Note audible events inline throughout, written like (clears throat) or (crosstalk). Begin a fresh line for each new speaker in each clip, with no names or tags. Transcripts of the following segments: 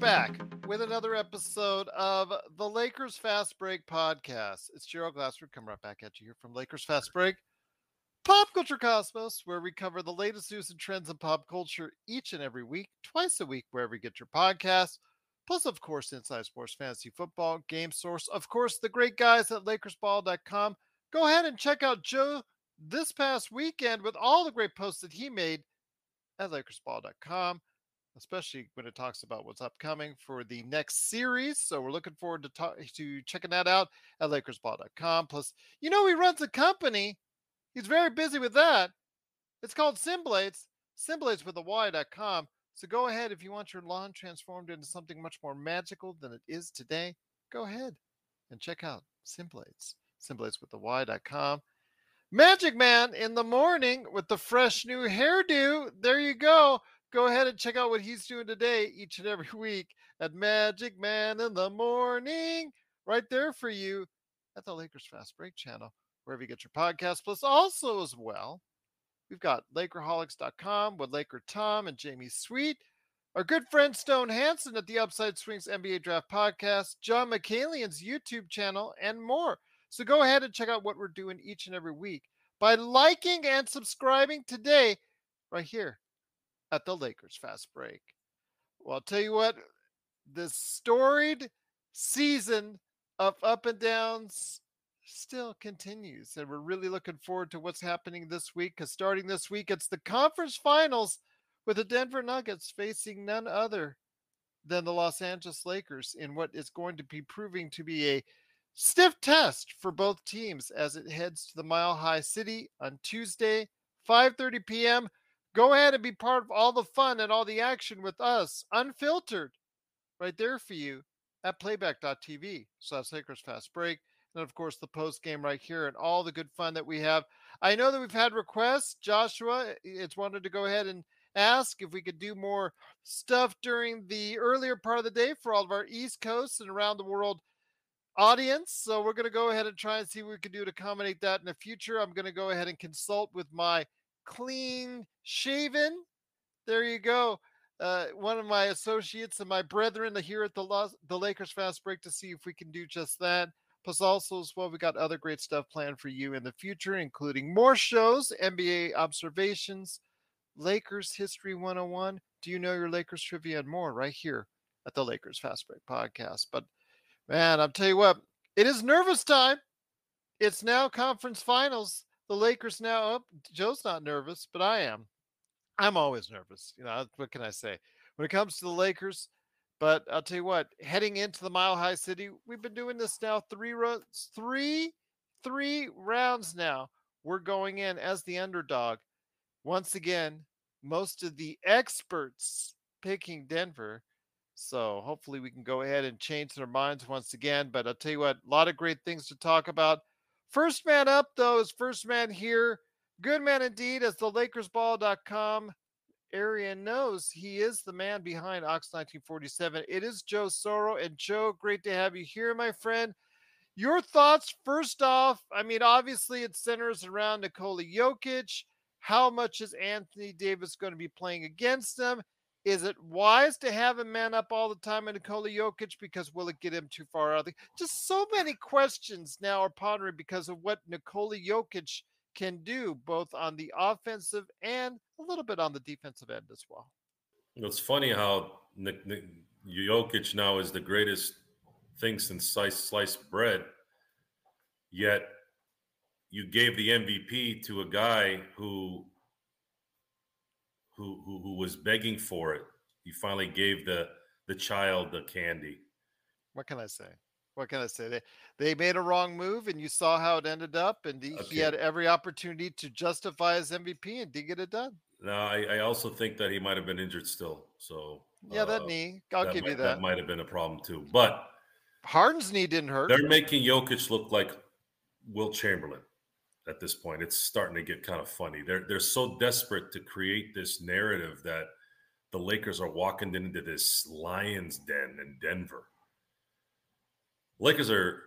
back with another episode of the Lakers Fast Break podcast. It's Gerald Glassford coming right back at you here from Lakers Fast Break, Pop Culture Cosmos, where we cover the latest news and trends in pop culture each and every week, twice a week, wherever you get your podcasts. Plus, of course, Inside Sports Fantasy Football, Game Source, of course, the great guys at LakersBall.com. Go ahead and check out Joe this past weekend with all the great posts that he made at LakersBall.com especially when it talks about what's upcoming for the next series. So we're looking forward to talk, to checking that out at LakersBall.com. Plus, you know, he runs a company. He's very busy with that. It's called SynBlades. SynBlades with a Y.com. So go ahead if you want your lawn transformed into something much more magical than it is today. Go ahead and check out SynBlades. SynBlades with the Y.com. Magic Man in the morning with the fresh new hairdo. There you go go ahead and check out what he's doing today each and every (laughs) week at Magic Man in the Morning, right there for you at the Lakers Fast Break channel, wherever you get your podcast. Plus, also as well, we've got Lakerholics.com with Laker Tom and Jamie Sweet. Our good friend Stone Hansen at the Upside Swings NBA Draft Podcast, John Mikaelian's YouTube channel, and more. So go ahead and check out what we're doing each and every week by liking and subscribing today right here at the Lakers fast break. Well, I'll tell you what, the storied season of up and downs still continues. And we're really looking forward to what's happening this week because starting this week, it's the conference finals with the Denver Nuggets facing none other than the Los Angeles Lakers in what is going to be proving to be a stiff test for both teams as it heads to the Mile High City on Tuesday, 5:30 p.m. Go ahead and be part of all the fun and all the action with us, unfiltered, right there for you at playback.tv. That's Lakers Fast Break. And of course, the post game right here and all the good fun that we have. I know that we've had requests. Joshua, it's wanted to go ahead and ask if we could do more stuff during the earlier part of the day for all of our East Coast and around the world audience. So we're going to go ahead and try and see what we can do to accommodate that in the future. I'm going to go ahead and consult with my clean shaven. There you go. Uh, one of my associates and my brethren here at the Los, the Lakers Fast Break to see if we can do just that. Plus, also as well, we got other great stuff planned for you in the future, including more shows, NBA observations, Lakers History 101. Do you know your Lakers trivia and more right here at the Lakers Fast Break podcast? But man, I'll tell you what, it is nervous time. It's now conference finals the Lakers now up. Oh, Joe's not nervous, but I am. I'm always nervous. You know, what can I say? When it comes to the Lakers, but I'll tell you what, heading into the Mile High City, we've been doing this now three runs, three, three rounds now. We're going in as the underdog. Once again, most of the experts picking Denver. So hopefully we can go ahead and change their minds once again. But I'll tell you what, a lot of great things to talk about. First man up, though, is first man here. Good man indeed, as the LakersBall.com area knows, he is the man behind Ox 1947. It is Joe Soro. And Joe, great to have you here, my friend. Your thoughts, first off, I mean, obviously it centers around Nikola Jokic. How much is Anthony Davis going to be playing against them? Is it wise to have him man up all the time in Nikola Jokic because will it get him too far out? Just so many questions now are pondering because of what Nikola Jokic can do, both on the offensive and a little bit on the defensive end as well.
It's funny how Nick, Jokic now is the greatest thing since sliced, sliced bread, yet you gave the MVP to a guy who who, who who was begging for it. You finally gave the the child the candy.
What can I say? What can I say? They they made a wrong move, and you saw how it ended up. And he, okay. he had every opportunity to justify his MVP and did get it done.
No, I, I also think that he might have been injured still. So
yeah, uh, that knee. I'll that give
might,
you that.
That might have been a problem too. But
Harden's knee didn't hurt.
They're making Jokic look like Wilt Chamberlain at this point. It's starting to get kind of funny. They're they're so desperate to create this narrative that the Lakers are walking into this lion's den in Denver. Lakers are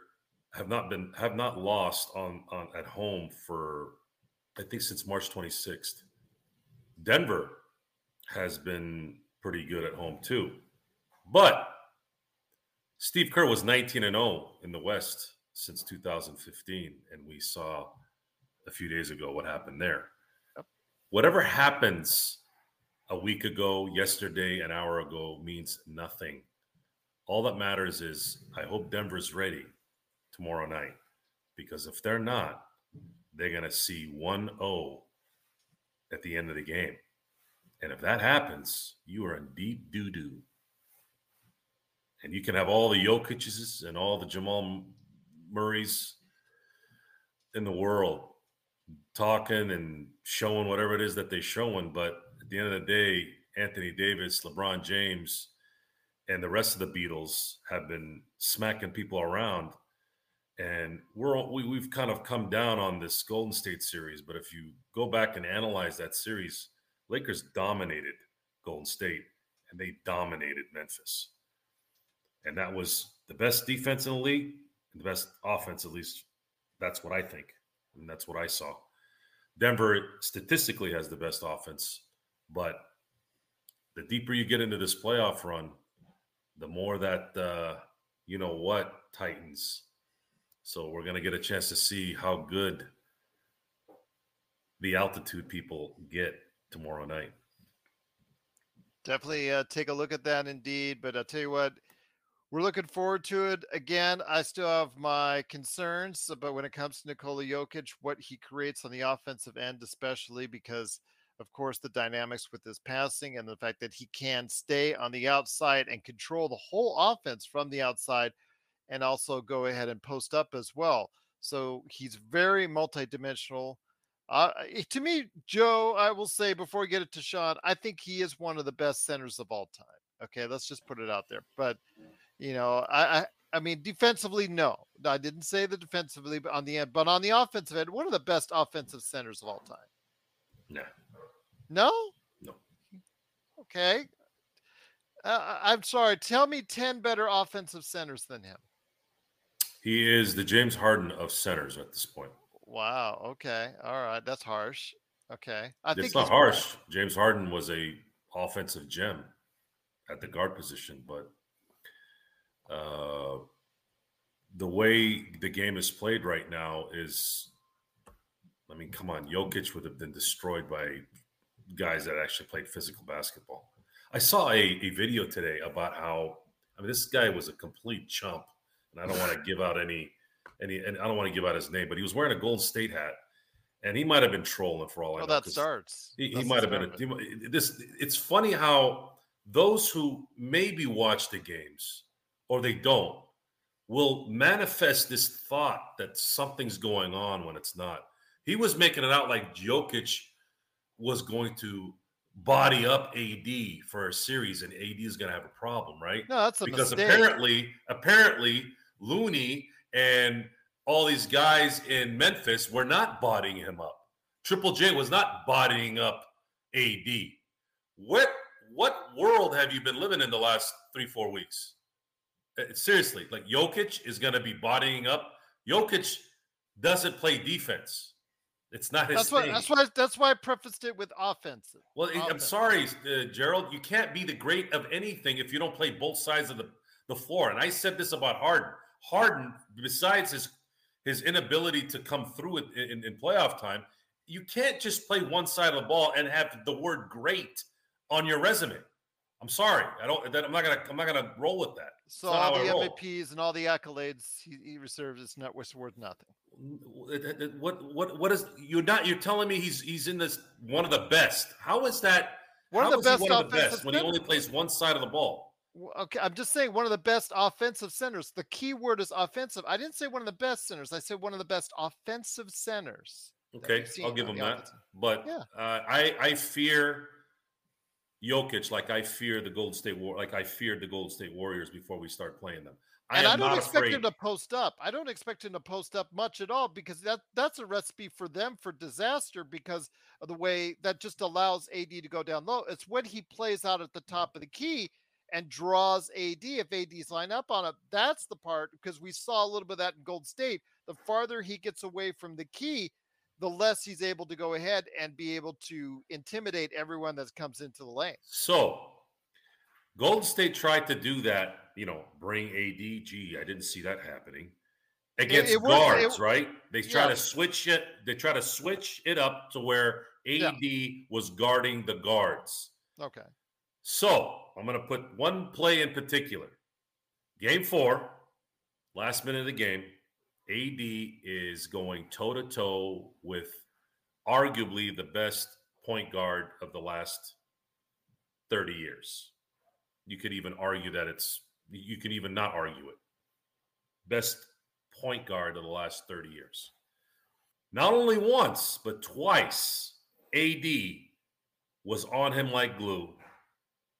have not been have not lost on on at home for I think since March 26th. Denver has been pretty good at home too. But Steve Kerr was 19 and 0 in the West since 2015, and we saw a few days ago what happened there.
Yep.
Whatever happens a week ago, yesterday, an hour ago means nothing. All that matters is I hope Denver's ready tomorrow night because if they're not, they're going to see 1 0 at the end of the game. And if that happens, you are in deep doo doo. And you can have all the Jokic's and all the Jamal Murray's in the world talking and showing whatever it is that they're showing. But at the end of the day, Anthony Davis, LeBron James, and the rest of the Beatles have been smacking people around. And we're we, we've kind of come down on this Golden State series. But if you go back and analyze that series, Lakers dominated Golden State and they dominated Memphis. And that was the best defense in the league, and the best offense, at least that's what I think. And that's what I saw. Denver statistically has the best offense, but the deeper you get into this playoff run, the more that uh, you know what tightens. So we're to get a chance to see how good the altitude people get tomorrow night.
Definitely uh, take a look at that indeed. But I'll tell you what, we're looking forward to it. Again, I still have my concerns, but when it comes to Nikola Jokic, what he creates on the offensive end, especially because, of course, the dynamics with his passing and the fact that he can stay on the outside and control the whole offense from the outside and also go ahead and post up as well. So he's very multidimensional. Uh, to me, Joe, I will say before we get it to Sean, I think he is one of the best centers of all time. Okay, let's just put it out there. But you know, I, I, I mean, defensively, no, I didn't say the defensively, but on the end, but on the offensive end, one of the best offensive centers of all time.
No,
no,
no.
Okay, uh, I'm sorry. Tell me ten better offensive centers than him.
He is the James Harden of centers at this point.
Wow. Okay. All right. That's harsh. Okay.
I it's think not harsh. Cool. James Harden was a offensive gem at the guard position, but uh, the way the game is played right now is, I mean, come on, Jokic would have been destroyed by guys that actually played physical basketball. I saw a, a video today about how I mean this guy was a complete chump, and I don't want to give out any any and I don't want to give out his name, but he was wearing a Golden State hat, and he might have been trolling for all I
know.
that
starts.
He, he might have been. A, he, this it's funny how those who maybe watch the games or they don't will manifest this thought that something's going on when it's not. He was making it out like Jokic was going to body up AD for a series, and AD is going to have a problem, right?
No, that's
because
mistake.
apparently, apparently, Looney and all these guys in Memphis were not bodying him up. Triple J was not bodying up AD. What what world have you been living in the last three four weeks? Uh, seriously, like Jokic is going to be bodying up. Jokic doesn't play defense. It's not his
that's why. That's why. That's why I prefaced it with offensive.
Well, I'm sorry, uh, Gerald. You can't be the great of anything if you don't play both sides of the, the floor. And I said this about Harden. Harden, besides his his inability to come through in, in, in playoff time, you can't just play one side of the ball and have the word "great" on your resume. I'm sorry. I don't. I'm not gonna. I'm not gonna roll with that.
So all the MVPs and all the accolades he, he reserves is not worth nothing.
What what what is you're not you're telling me he's he's in this one of the best. How is that?
One of the best one of the best
when he only plays one side of the ball.
Okay, I'm just saying one of the best offensive centers. The key word is offensive. I didn't say one of the best centers. I said one of the best offensive centers.
Okay, I'll give him that. But yeah. uh, I I fear Jokic like I fear the Golden State War like I feared the Golden State Warriors before we start playing them.
I and I don't expect afraid. him to post up. I don't expect him to post up much at all because that that's a recipe for them for disaster because of the way that just allows AD to go down low. It's when he plays out at the top of the key and draws AD if AD's line up on it. That's the part because we saw a little bit of that in Gold State. The farther he gets away from the key, the less he's able to go ahead and be able to intimidate everyone that comes into the lane.
So Golden State tried to do that, you know, bring AD. Gee, I didn't see that happening against it, it guards, was, it, right? They try yeah. to switch it. They try to switch it up to where AD yeah. was guarding the guards.
Okay.
So I'm going to put one play in particular. Game four, last minute of the game. AD is going toe to toe with arguably the best point guard of the last 30 years. You could even argue that it's, you can even not argue it. Best point guard of the last 30 years. Not only once, but twice, AD was on him like glue,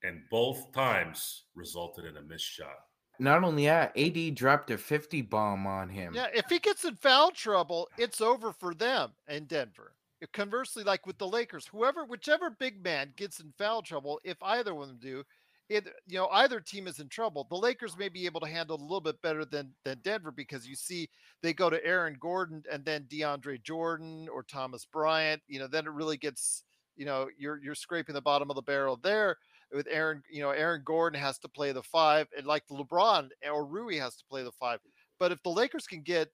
and both times resulted in a missed shot.
Not only that, AD dropped a 50 bomb on him.
Yeah, if he gets in foul trouble, it's over for them in Denver. Conversely, like with the Lakers, whoever, whichever big man gets in foul trouble, if either one of them do, it you know either team is in trouble. The Lakers may be able to handle a little bit better than than Denver because you see they go to Aaron Gordon and then DeAndre Jordan or Thomas Bryant. You know, then it really gets you know you're you're scraping the bottom of the barrel there with Aaron. You know, Aaron Gordon has to play the five, and like LeBron eh, or Rui has to play the five. But if the Lakers can get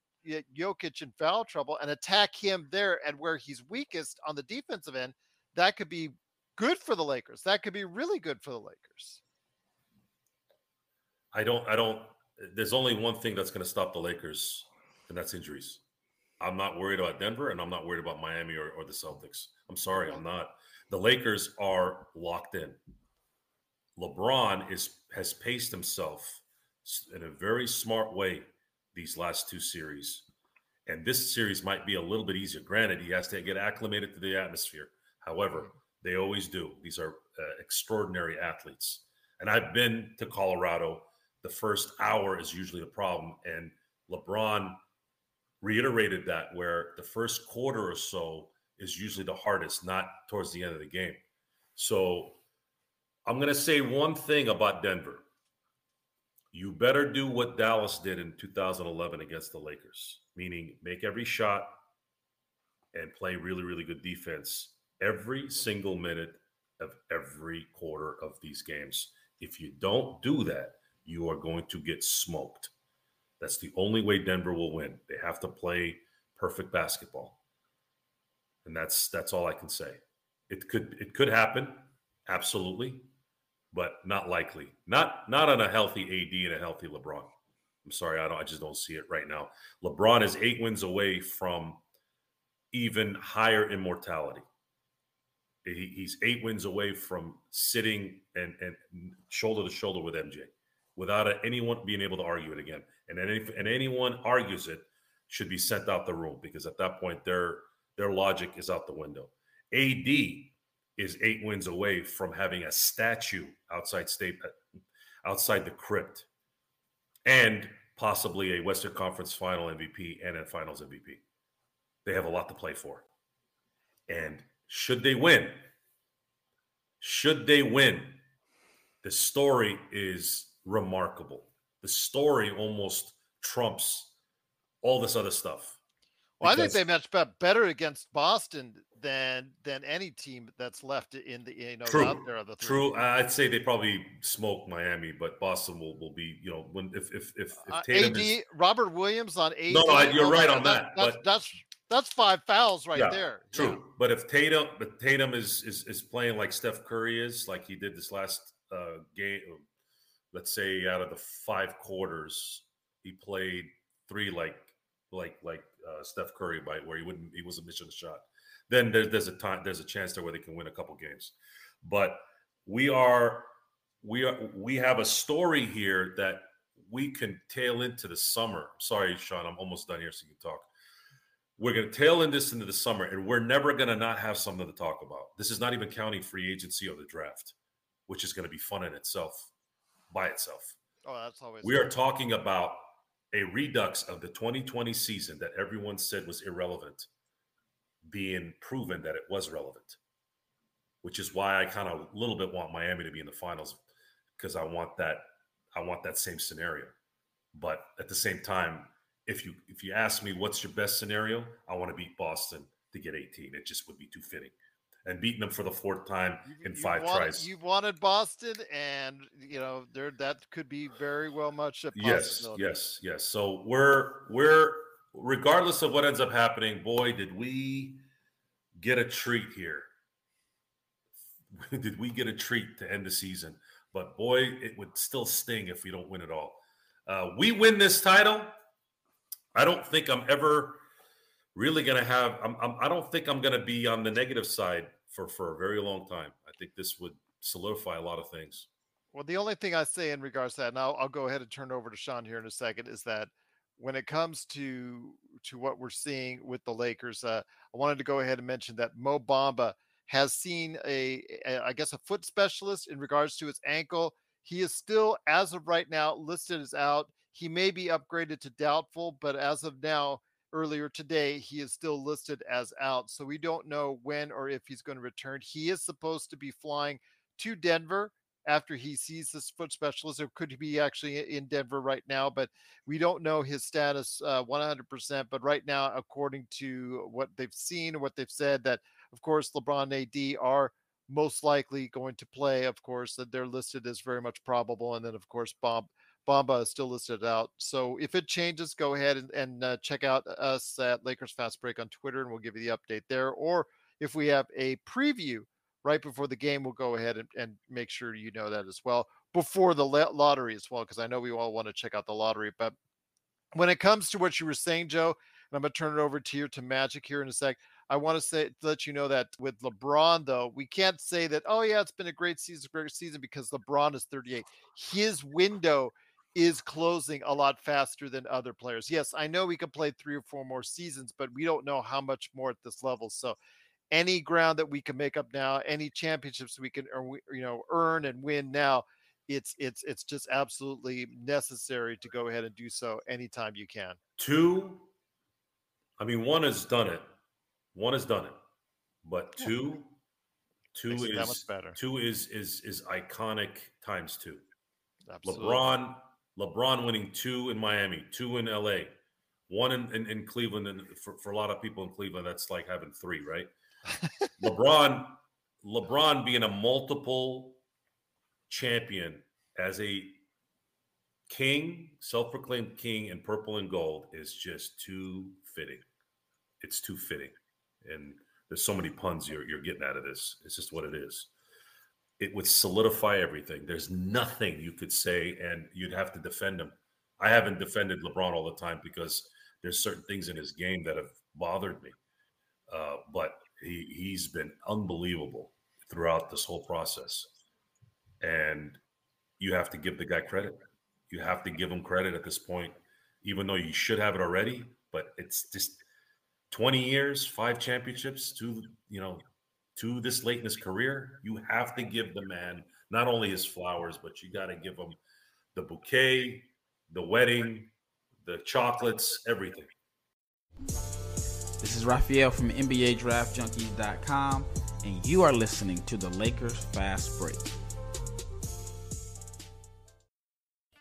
Jokic in foul trouble and attack him there and where he's weakest on the defensive end, that could be good for the Lakers. That could be really good for the Lakers.
I don't. I don't. Eh, there's only one thing that's going to stop the Lakers, and that's injuries. I'm not worried about Denver, and I'm not worried about Miami or, or the Celtics. I'm sorry, I'm not. The Lakers are locked in. LeBron is has paced himself in a very smart way these last two series, and this series might be a little bit easier. Granted, he has to get acclimated to the atmosphere. However, they always do. These are uh, extraordinary athletes, and I've been to Colorado the first hour is usually the problem. And LeBron reiterated that where the first quarter or so is usually the hardest, not towards the end of the game. So I'm going to say one thing about Denver. You better do what Dallas did in 2011 against the Lakers, meaning make every shot and play really, really good defense every single minute of every quarter of these games. If you don't do that, you are going to get smoked. That's the only way Denver will win. They have to play perfect basketball. And that's that's all I can say. It could it could happen, absolutely, but not likely. Not not on a healthy AD and a healthy LeBron. I'm sorry, I don't I just don't see it right now. LeBron is 8 wins away from even higher immortality. He, he's eight wins away from sitting and, and shoulder to shoulder with MJ without anyone being able to argue it again. And any, and anyone argues it should be sent out the room because at that point their their logic is out the window. AD is eight wins away from having a statue outside state uh, outside the crypt and possibly a Western Conference final MVP and a finals MVP. They have a lot to play for. And should they win, should they win, the story is remarkable. The story almost trumps all this other stuff.
Well, I think they matched up better against Boston than than any team that's left in the you know
true,
out there. The
true. I'd say they probably smoke Miami, but Boston will, will be you know when if if if, if Tatum
uh, AD is, Robert Williams on AD.
No, no, you're right on that.
That's,
but,
that's that's five fouls right
yeah,
there.
True, yeah. but if Tatum, but Tatum is, is is playing like Steph Curry is, like he did this last uh, game, let's say out of the five quarters, he played three like like like uh, Steph Curry by where he wouldn't he wasn't missing a shot. Then there's there's a time there's a chance there where they can win a couple games, but we are we are we have a story here that we can tail into the summer. Sorry, Sean, I'm almost done here, so you can talk. We're going to tail in this into the summer, and we're never going to not have something to talk about. This is not even counting free agency or the draft, which is going to be fun in itself by itself.
Oh, that's always.
We are talking about a redux of the 2020 season that everyone said was irrelevant being proven that it was relevant, which is why I kind of a little bit want Miami to be in the finals because I want that I want that same scenario. But at the same time, if you if you ask me what's your best scenario, I want to beat Boston to get 18. It just would be too fitting. And beating them for the fourth time in
you
five
wanted,
tries.
You wanted Boston, and you know there that could be very well much a
Yes, yes, yes. So we're we're regardless of what ends up happening, boy, did we get a treat here. (laughs) did we get a treat to end the season? But boy, it would still sting if we don't win it all. Uh, we win this title. I don't think I'm ever really going to have. I'm, I'm, I don't think I'm going to be on the negative side for for a very long time. I think this would solidify a lot of things.
Well, the only thing I say in regards to that, and I'll, I'll go ahead and turn over to Sean here in a second, is that when it comes to to what we're seeing with the Lakers, uh, I wanted to go ahead and mention that Mo Bamba has seen a, a, I guess, a foot specialist in regards to his ankle. He is still, as of right now, listed as out. He may be upgraded to doubtful, but as of now, earlier today, he is still listed as out. So we don't know when or if he's going to return. He is supposed to be flying to Denver after he sees this foot specialist, or could he be actually in Denver right now? But we don't know his status uh, 100%. But right now, according to what they've seen, what they've said, that of course LeBron and AD are most likely going to play. Of course, that they're listed as very much probable, and then of course Bob Bamba is still listed out. So if it changes, go ahead and, and uh, check out us at Lakers Fast Break on Twitter, and we'll give you the update there. Or if we have a preview right before the game, we'll go ahead and, and make sure you know that as well before the lottery as well, because I know we all want to check out the lottery. But when it comes to what you were saying, Joe, and I'm going to turn it over to you to Magic here in a sec. I want to say let you know that with LeBron, though, we can't say that, oh, yeah, it's been a great season, great season because LeBron is 38. His window is closing a lot faster than other players. Yes, I know we could play three or four more seasons, but we don't know how much more at this level. So any ground that we can make up now, any championships we can earn, you know, earn and win now, it's it's it's just absolutely necessary to go ahead and do so anytime you can.
Two, I mean, one has done it. One has done it, but two, two
Makes it that
is
better.
two is is is iconic times two.
Absolutely.
LeBron, LeBron winning two in Miami, two in LA, one in, in, in Cleveland, and for, for a lot of people in Cleveland, that's like having three, right? (laughs) LeBron, LeBron being a multiple champion as a king, self-proclaimed king in purple and gold is just too fitting. It's too fitting. And there's so many puns you're, you're getting out of this. It's just what it is. It would solidify everything. There's nothing you could say, and you'd have to defend him. I haven't defended LeBron all the time because there's certain things in his game that have bothered me. Uh, but he, he's been unbelievable throughout this whole process. And you have to give the guy credit. You have to give him credit at this point, even though you should have it already. But it's just 20 years, five championships, two, you know, to this late in his career. You have to give the man not only his flowers, but you got to give him the bouquet, the wedding, the chocolates, everything.
This is Raphael from NBADraftJunkies.com, and you are listening to the Lakers Fast Break.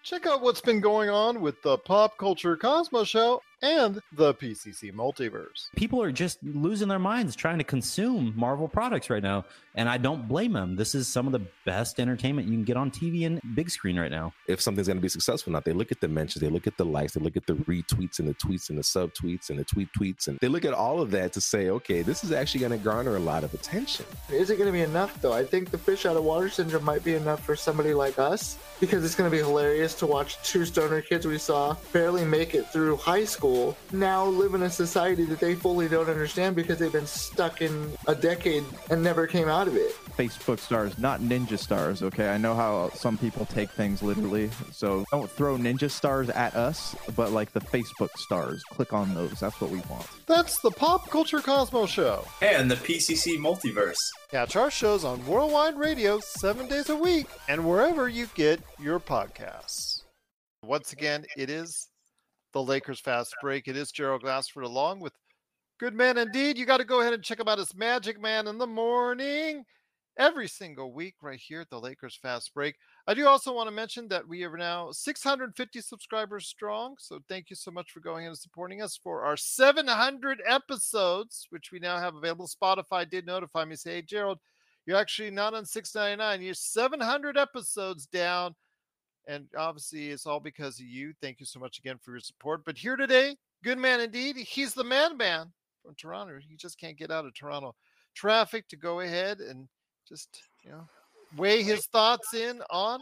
Check out what's been going on with the Pop Culture Cosmos Show and the PCC Multiverse.
people are just losing their minds trying to consume Marvel products right now. And I don't blame them. This is some of the best entertainment you can get on TV and big screen right now.
if something's going to be successful or not. They look at the mentions, they look at the likes, they look at the retweets and the tweets and the subtweets and the tweet tweets, and they look at all of that to say, okay, this is actually going to garner a lot of attention.
Is it going to be enough though? I think the fish out of water syndrome might be enough for somebody like us because it's going to be hilarious to watch two stoner kids we saw barely make it through high school now live in a society that they fully don't understand because they've been stuck in a decade and never came out of it.
Facebook stars, not ninja stars. Okay, I know how some people take things literally, so don't throw ninja stars at us, but like the Facebook stars, click on those. That's what we want.
That's the Pop Culture Cosmos Show.
and the PCC Multiverse.
Catch our shows on Worldwide Radio seven days a week and wherever you get your podcasts. Once again, it is the Lakers Fast Break. It is Gerald Glassford along with Good Man Indeed. You got to go ahead and check him out as Magic Man in the morning. every single week right here at the Lakers Fast Break. I do also want to mention that we are now 650 subscribers strong. So thank you so much for going and supporting us for our 700 episodes, which we now have available. Spotify did notify me, say, hey, Gerald, you're actually not on 699. You're 700 episodes down. And obviously, it's all because of you. Thank you so much again for your support. But here today, good man indeed. He's the man man from Toronto. He just can't get out of Toronto traffic to go ahead and just, you know, weigh his thoughts in on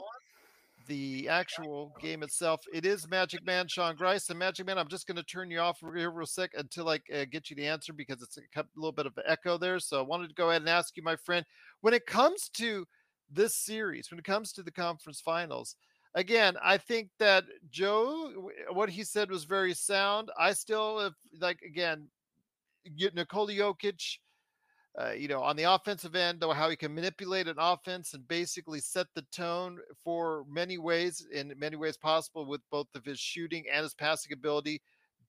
the actual game itself. It is Magic Man Sean Grice. And Magic Man, I'm just going to turn you off here real quick until I uh, get you the answer because it's a little bit of an echo there. So I wanted to go ahead and ask you, my friend, when it comes to this series, when it comes to the conference finals, again, I think that Joe, what he said was very sound. I still, if, like, again, Nikola Jokic, uh, you know, on the offensive end, though, how he can manipulate an offense and basically set the tone for many ways, in many ways possible, with both of his shooting and his passing ability,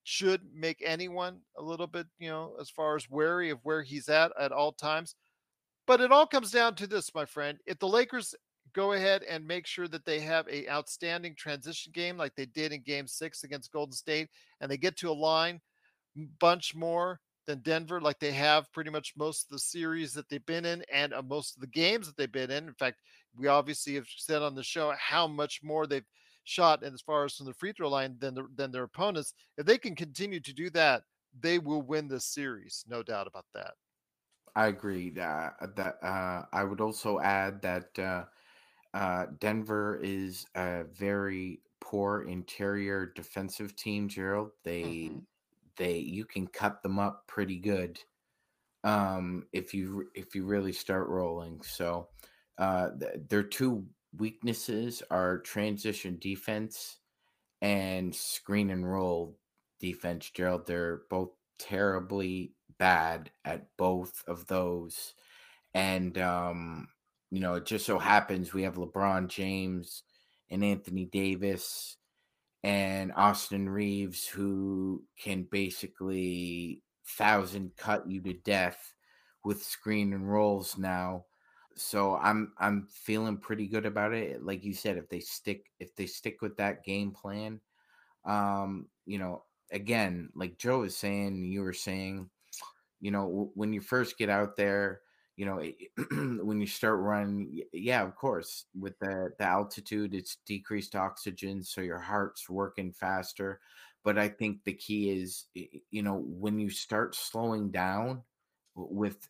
should make anyone a little bit, you know, as far as wary of where he's at at all times. But it all comes down to this, my friend. If the Lakers go ahead and make sure that they have a outstanding transition game like they did in game six against Golden State, and they get to a line bunch more than Denver, like they have pretty much most of the series that they've been in and uh, most of the games that they've been in. In fact, we obviously have said on the show how much more they've shot and as far as from the free throw line than the, than their opponents. If they can continue to do that, they will win this series, no doubt about that.
I agree. Uh, that uh, I would also add that uh, uh, Denver is a very poor interior defensive team, Gerald. They mm-hmm. they you can cut them up pretty good um, if you if you really start rolling. So uh, th- their two weaknesses are transition defense and screen and roll defense, Gerald. They're both terribly bad at both of those. And um, you know, it just so happens we have LeBron James and Anthony Davis and Austin Reaves who can basically thousand cut you to death with screen and rolls now. So I'm I'm feeling pretty good about it. Like you said, if they stick if they stick with that game plan, um, you know, again, like Joe was saying, you were saying, you know, when you first get out there, you know (clears throat) when you start running yeah of course with the the altitude it's decreased oxygen so your heart's working faster. But i think the key is you know when you start slowing down with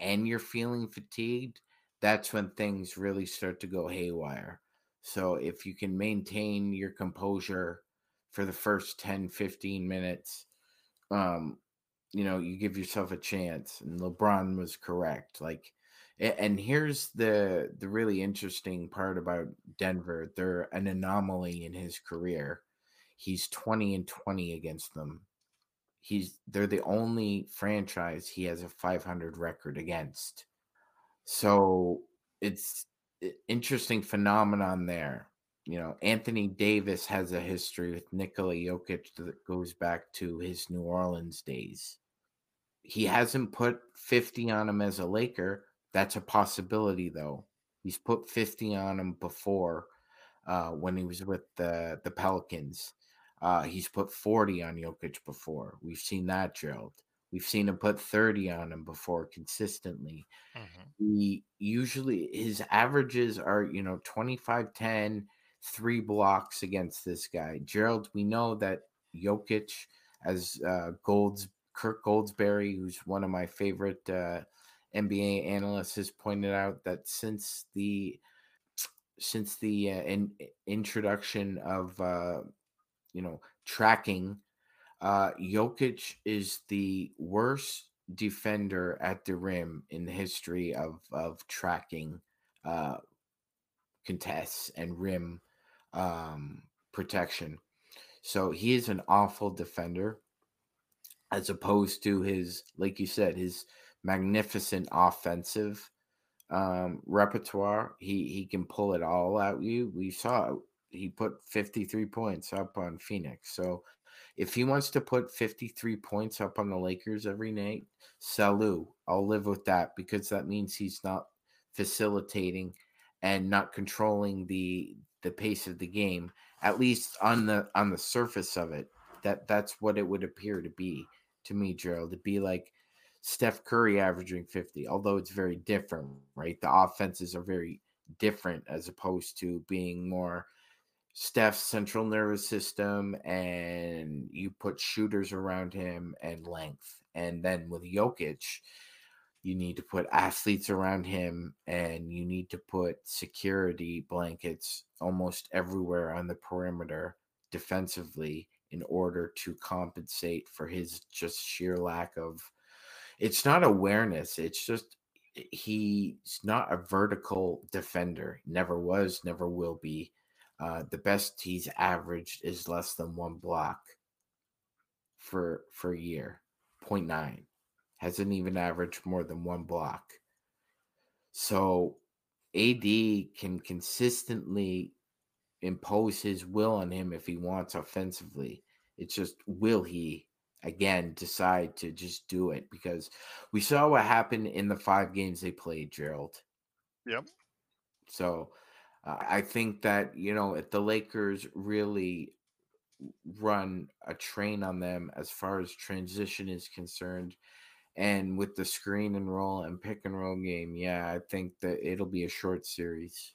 and you're feeling fatigued that's when things really start to go haywire. So if you can maintain your composure for the first 10 15 minutes um you know, you give yourself a chance. And LeBron was correct. Like, and here's the the really interesting part about Denver. They're an anomaly in his career. He's 20 and 20 against them. He's they're the only franchise he has a 500 record against. So it's interesting phenomenon there. You know, Anthony Davis has a history with Nikola Jokic that goes back to his New Orleans days he hasn't put 50 on him as a Laker. That's a possibility, though. He's put 50 on him before uh, when he was with the, the Pelicans. Uh, he's put 40 on Jokic before. We've seen that drilled. We've seen him put 30 on him before consistently. Mm-hmm. He usually, his averages are, you know, 25 10, three blocks against this guy. Gerald, we know that Jokic, as uh, Gold's Kirk Goldsberry, who's one of my favorite uh, NBA analysts, has pointed out that since the since the uh, in, introduction of uh, you know tracking, uh, Jokic is the worst defender at the rim in the history of of tracking uh, contests and rim um, protection. So he is an awful defender as opposed to his, like you said, his magnificent offensive um, repertoire. He he can pull it all out. You we saw he put 53 points up on Phoenix. So if he wants to put 53 points up on the Lakers every night, salut. I'll live with that because that means he's not facilitating and not controlling the the pace of the game at least on the on the surface of it that that's what it would appear to be to me Gerald to be like Steph Curry averaging 50 although it's very different right? The offenses are very different as opposed to being more Steph's central nervous system and you put shooters around him and length. And then with Jokic you need to put athletes around him and you need to put security blankets almost everywhere on the perimeter defensively in order to compensate for his just sheer lack of it's not awareness it's just he's not a vertical defender never was never will be uh, the best he's averaged is less than one block for for a year 0.9 hasn't even averaged more than one block. So AD can consistently impose his will on him if he wants offensively. It's just will he again decide to just do it because we saw what happened in the five games they played, Gerald.
Yep.
So uh, I think that, you know, if the Lakers really run a train on them as far as transition is concerned and with the screen and roll and pick and roll game, yeah, I think that it'll be a short series.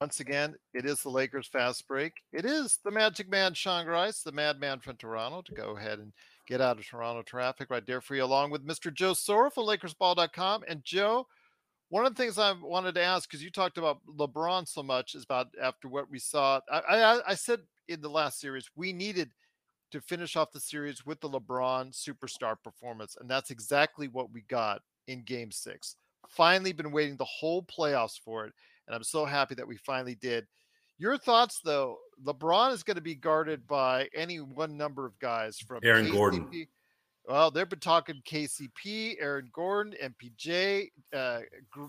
Once again, it is the Lakers fast break. It is the Magic Man Sean Grice, the madman from Toronto, to go ahead and get out of Toronto traffic right there for you, along with Mr. Joe Soro from LakersBall.com. And Joe, one of the things I wanted to ask, because you talked about LeBron so much, is about after what we saw. I, I, I said in the last series, we needed – to finish off the series with the LeBron superstar performance. And that's exactly what we got in game six. Finally, been waiting the whole playoffs for it. And I'm so happy that we finally did. Your thoughts, though, LeBron is going to be guarded by any one number of guys from
Aaron KCP. Gordon.
Well, they've been talking KCP, Aaron Gordon, MPJ, uh,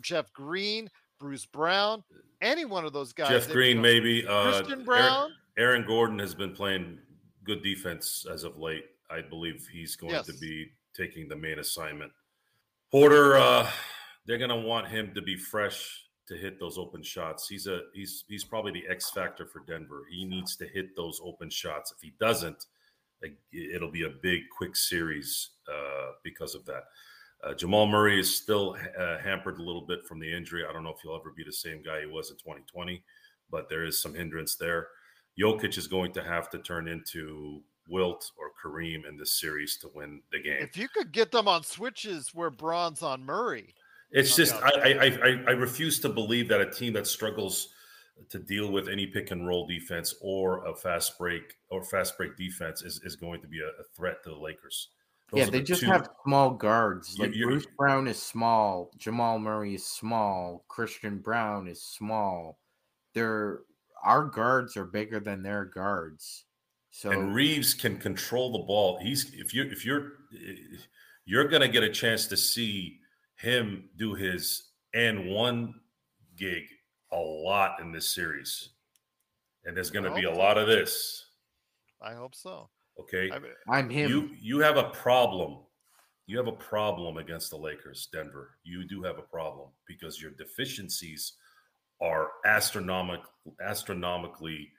Jeff Green, Bruce Brown, any one of those guys.
Jeff Green, maybe.
Uh, Christian Braun.
Aaron, Aaron Gordon has been playing good defense as of late. I believe he's going yes. to be taking the main assignment. Porter, uh, they're going to want him to be fresh to hit those open shots. He's a he's he's probably the X factor for Denver. He needs to hit those open shots. If he doesn't, it'll be a big quick series uh, because of that. Uh, Jamal Murray is still uh, hampered a little bit from the injury. I don't know if he'll ever be the same guy he was in 2020, but there is some hindrance there. Jokic is going to have to turn into Wilt or Kareem in this series to win the game.
If you could get them on switches where Bron's on Murray.
It's just I, I, I I refuse to believe that a team that struggles to deal with any pick and roll defense or a fast break or fast break defense is, is going to be a, a threat to the Lakers.
Those yeah, they the just two. have small guards. Like you're, Bruce Brown is small, Jamal Murray is small, Christian Braun is small. They're our guards are bigger than their guards. So
and Reaves can control the ball. He's if you if you're eh, you're gonna get a chance to see him do his and one gig a lot in this series. And there's gonna be a lot of this.
I hope so.
Okay.
I am him.
You you have a problem. You have a problem against the Lakers, Denver. You do have a problem because your deficiencies are astronomic, astronomically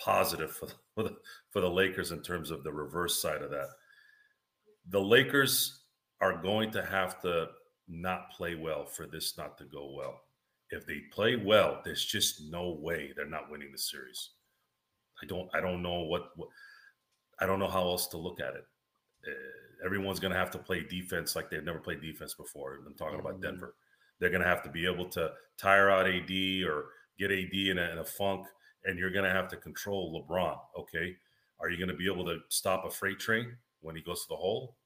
positive for, for, the, for the Lakers in terms of the reverse side of that. The Lakers are going to have to not play well for this not to go well. If they play well, there's just no way they're not winning the series. I don't I don't know what, what I don't know how else to look at it. Uh, everyone's going to have to play defense like they've never played defense before. I'm talking about mm-hmm. Denver. They're going to have to be able to tire out AD or get AD in a, in a funk, and you're going to have to control LeBron. Okay. Are you going to be able to stop a freight train when he goes to the hole?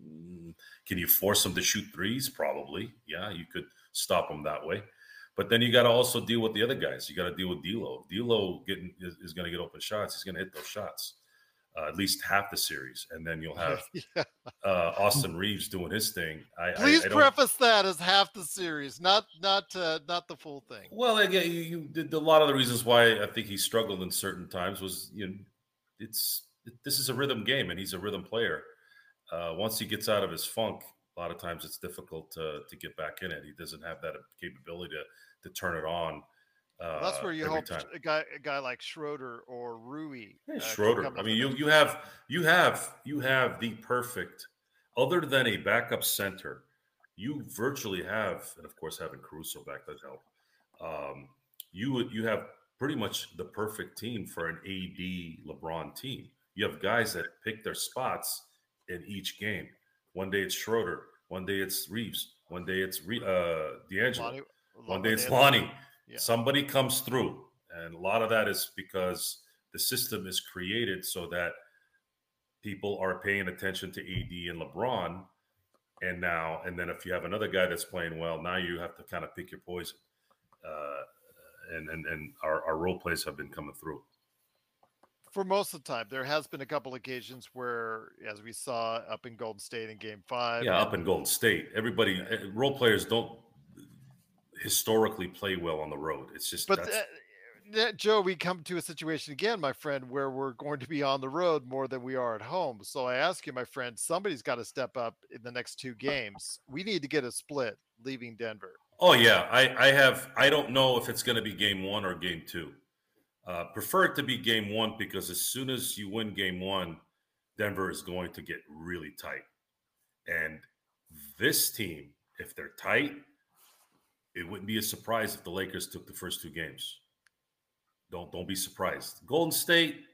Mm, can you force them to shoot threes? Probably. Yeah, you could stop them that way. But then you got to also deal with the other guys. You got to deal with D'Lo. D'Lo getting is, is going to get open shots. He's going to hit those shots uh, at least half the series, and then you'll have (laughs) yeah. uh, Austin Reaves doing his thing. I,
Please
I, I
preface that as half the series, not not uh, not the full thing.
Well, again, you, you did a lot of the reasons why I think he struggled in certain times was you know it's this is a rhythm game, and he's a rhythm player. Uh, once he gets out of his funk, A lot of times it's difficult to to get back in it. He doesn't have that capability to to turn it on. Uh,
That's where you hope
time.
a guy a guy like Schroeder or Rui.
Hey,
uh,
Schroeder. I mean, you you have you have you have the perfect, other than a backup center, you virtually have, and of course having Caruso back does help. Um, you you have pretty much the perfect team for an AD LeBron team. You have guys that pick their spots in each game. One day it's Schroeder, one day it's Reaves, one day it's Re- uh, D'Angelo,
Lonnie-
one day it's Lonnie-.
Yeah.
Somebody comes through, and a lot of that is because the system is created so that people are paying attention to AD and LeBron. And now, and then if you have another guy that's playing well, now you have to kind of pick your poison. Uh, and and and our, our role plays have been coming through.
For most of the time. There has been a couple occasions where, as we saw up in Golden State in Game Five.
Yeah, up in Golden State, everybody eh, role players don't historically play well on the road. It's just
But
that's,
uh, that- Joe, we come to a situation again, my friend, where we're going to be on the road more than we are at home. So I ask you, my friend, somebody's got to step up in the next two games. We need to get a split leaving Denver.
Oh yeah, I, I have. I don't know if it's going to be game one or game two. Uh, prefer it to be game one because as soon as you win game one, Denver is going to get really tight. And this team, if they're tight, it wouldn't be a surprise if the Lakers took the first two games. Don't don't be surprised. Golden State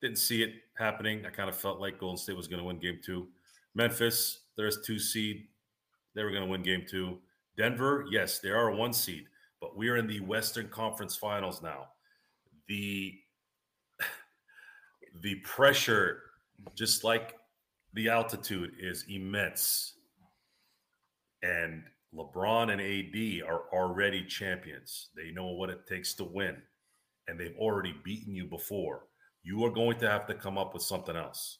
didn't see it happening. I kind of felt like Golden State was going to win game two. Memphis, there's two seed. They were going to win game two. Denver, yes, they are a one seed, but we are in the Western Conference Finals now. The the pressure, just like the altitude, is immense. And LeBron and AD are already champions. They know what it takes to win, and they've already beaten you before. You are going to have to come up with something else.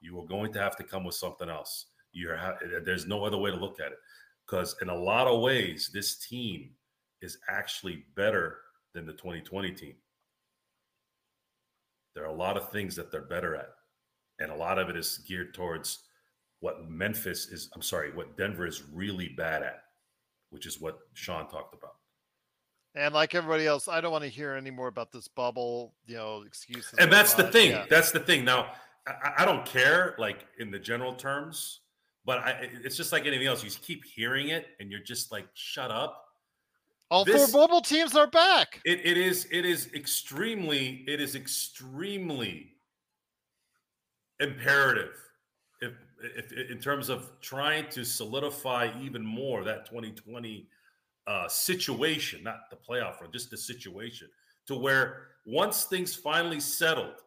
You are going to have to come with something else. You're ha- there's no other way to look at it because in a lot of ways, this team is actually better than the 2020 team. There are a lot of things that they're better at, and a lot of it is geared towards what Memphis is. I'm sorry, what Denver is really bad at, which is what Sean talked about.
And like everybody else, I don't want to hear any more about this bubble, you know, excuses.
And that's the thing.
Yeah.
That's the thing. Now, I, I don't care, like in the general terms, but I, it's just like anything else. You keep hearing it, and you're just like, "Shut up."
All
this-
four bubble teams are back.
It, it is it is extremely it is extremely imperative if, if, if in terms of trying to solidify even more that 2020 uh, situation, not the playoff run, just the situation, to where once things finally settled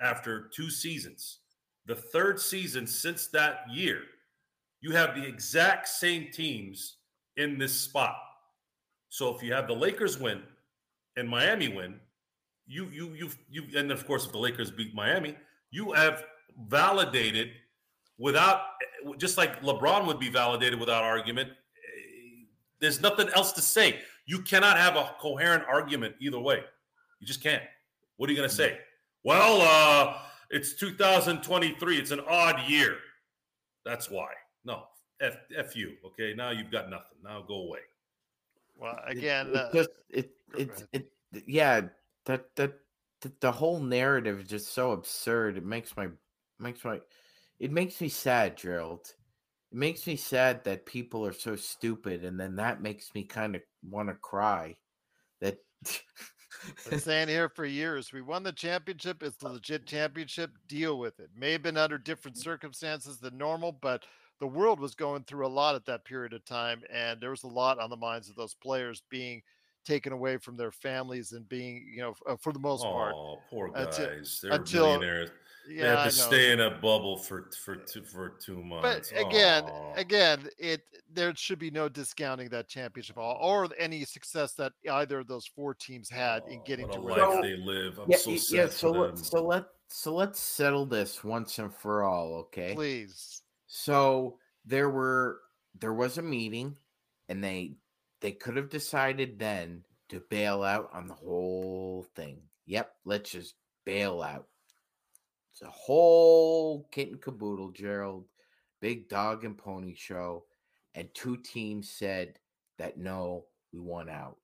after two seasons, the third season since that year, you have the exact same teams in this spot. So if you have the Lakers win and Miami win, you you you you and of course if the Lakers beat Miami, you have validated without just like LeBron would be validated without argument. eh, There's nothing else to say. You cannot have a coherent argument either way. You just can't. What are you going to say? Well, uh, it's 2023. It's an odd year. That's why. No, f f you. Okay, now you've got nothing. Now go away.
Well, again,
it
uh,
just it
go
it's it yeah that that the, the whole narrative is just so absurd it makes my makes my it makes me sad gerald it makes me sad that people are so stupid and then that makes me kind of want to cry that
been saying here for years. We won the championship. It's the legit championship. Deal with it. May have been under different circumstances than normal, but the world was going through a lot at that period of time, and there was a lot on the minds of those players being taken away from their families and being, you know, f- uh, for the most part.
Oh, poor
Until-
guys. They're
until-
millionaires. they
Yeah,
have
I
to
know.
stay in a bubble for for two for two months.
But
months.
again,
Aw.
again, it there should be no discounting that championship all or any success that either of those four teams had in
Oh,
getting
what
to
a
where
life
they
they live. I'm
yeah,
so sad
yeah
for
so
them.
let, so let so let's settle this once and for all okay
Please.
So there were there was a meeting and they they could have decided then to bail out on the whole thing. Yep, let's just bail out. It's a whole kit and caboodle, Gerald. big dog and pony show, and two teams said that no, we want out.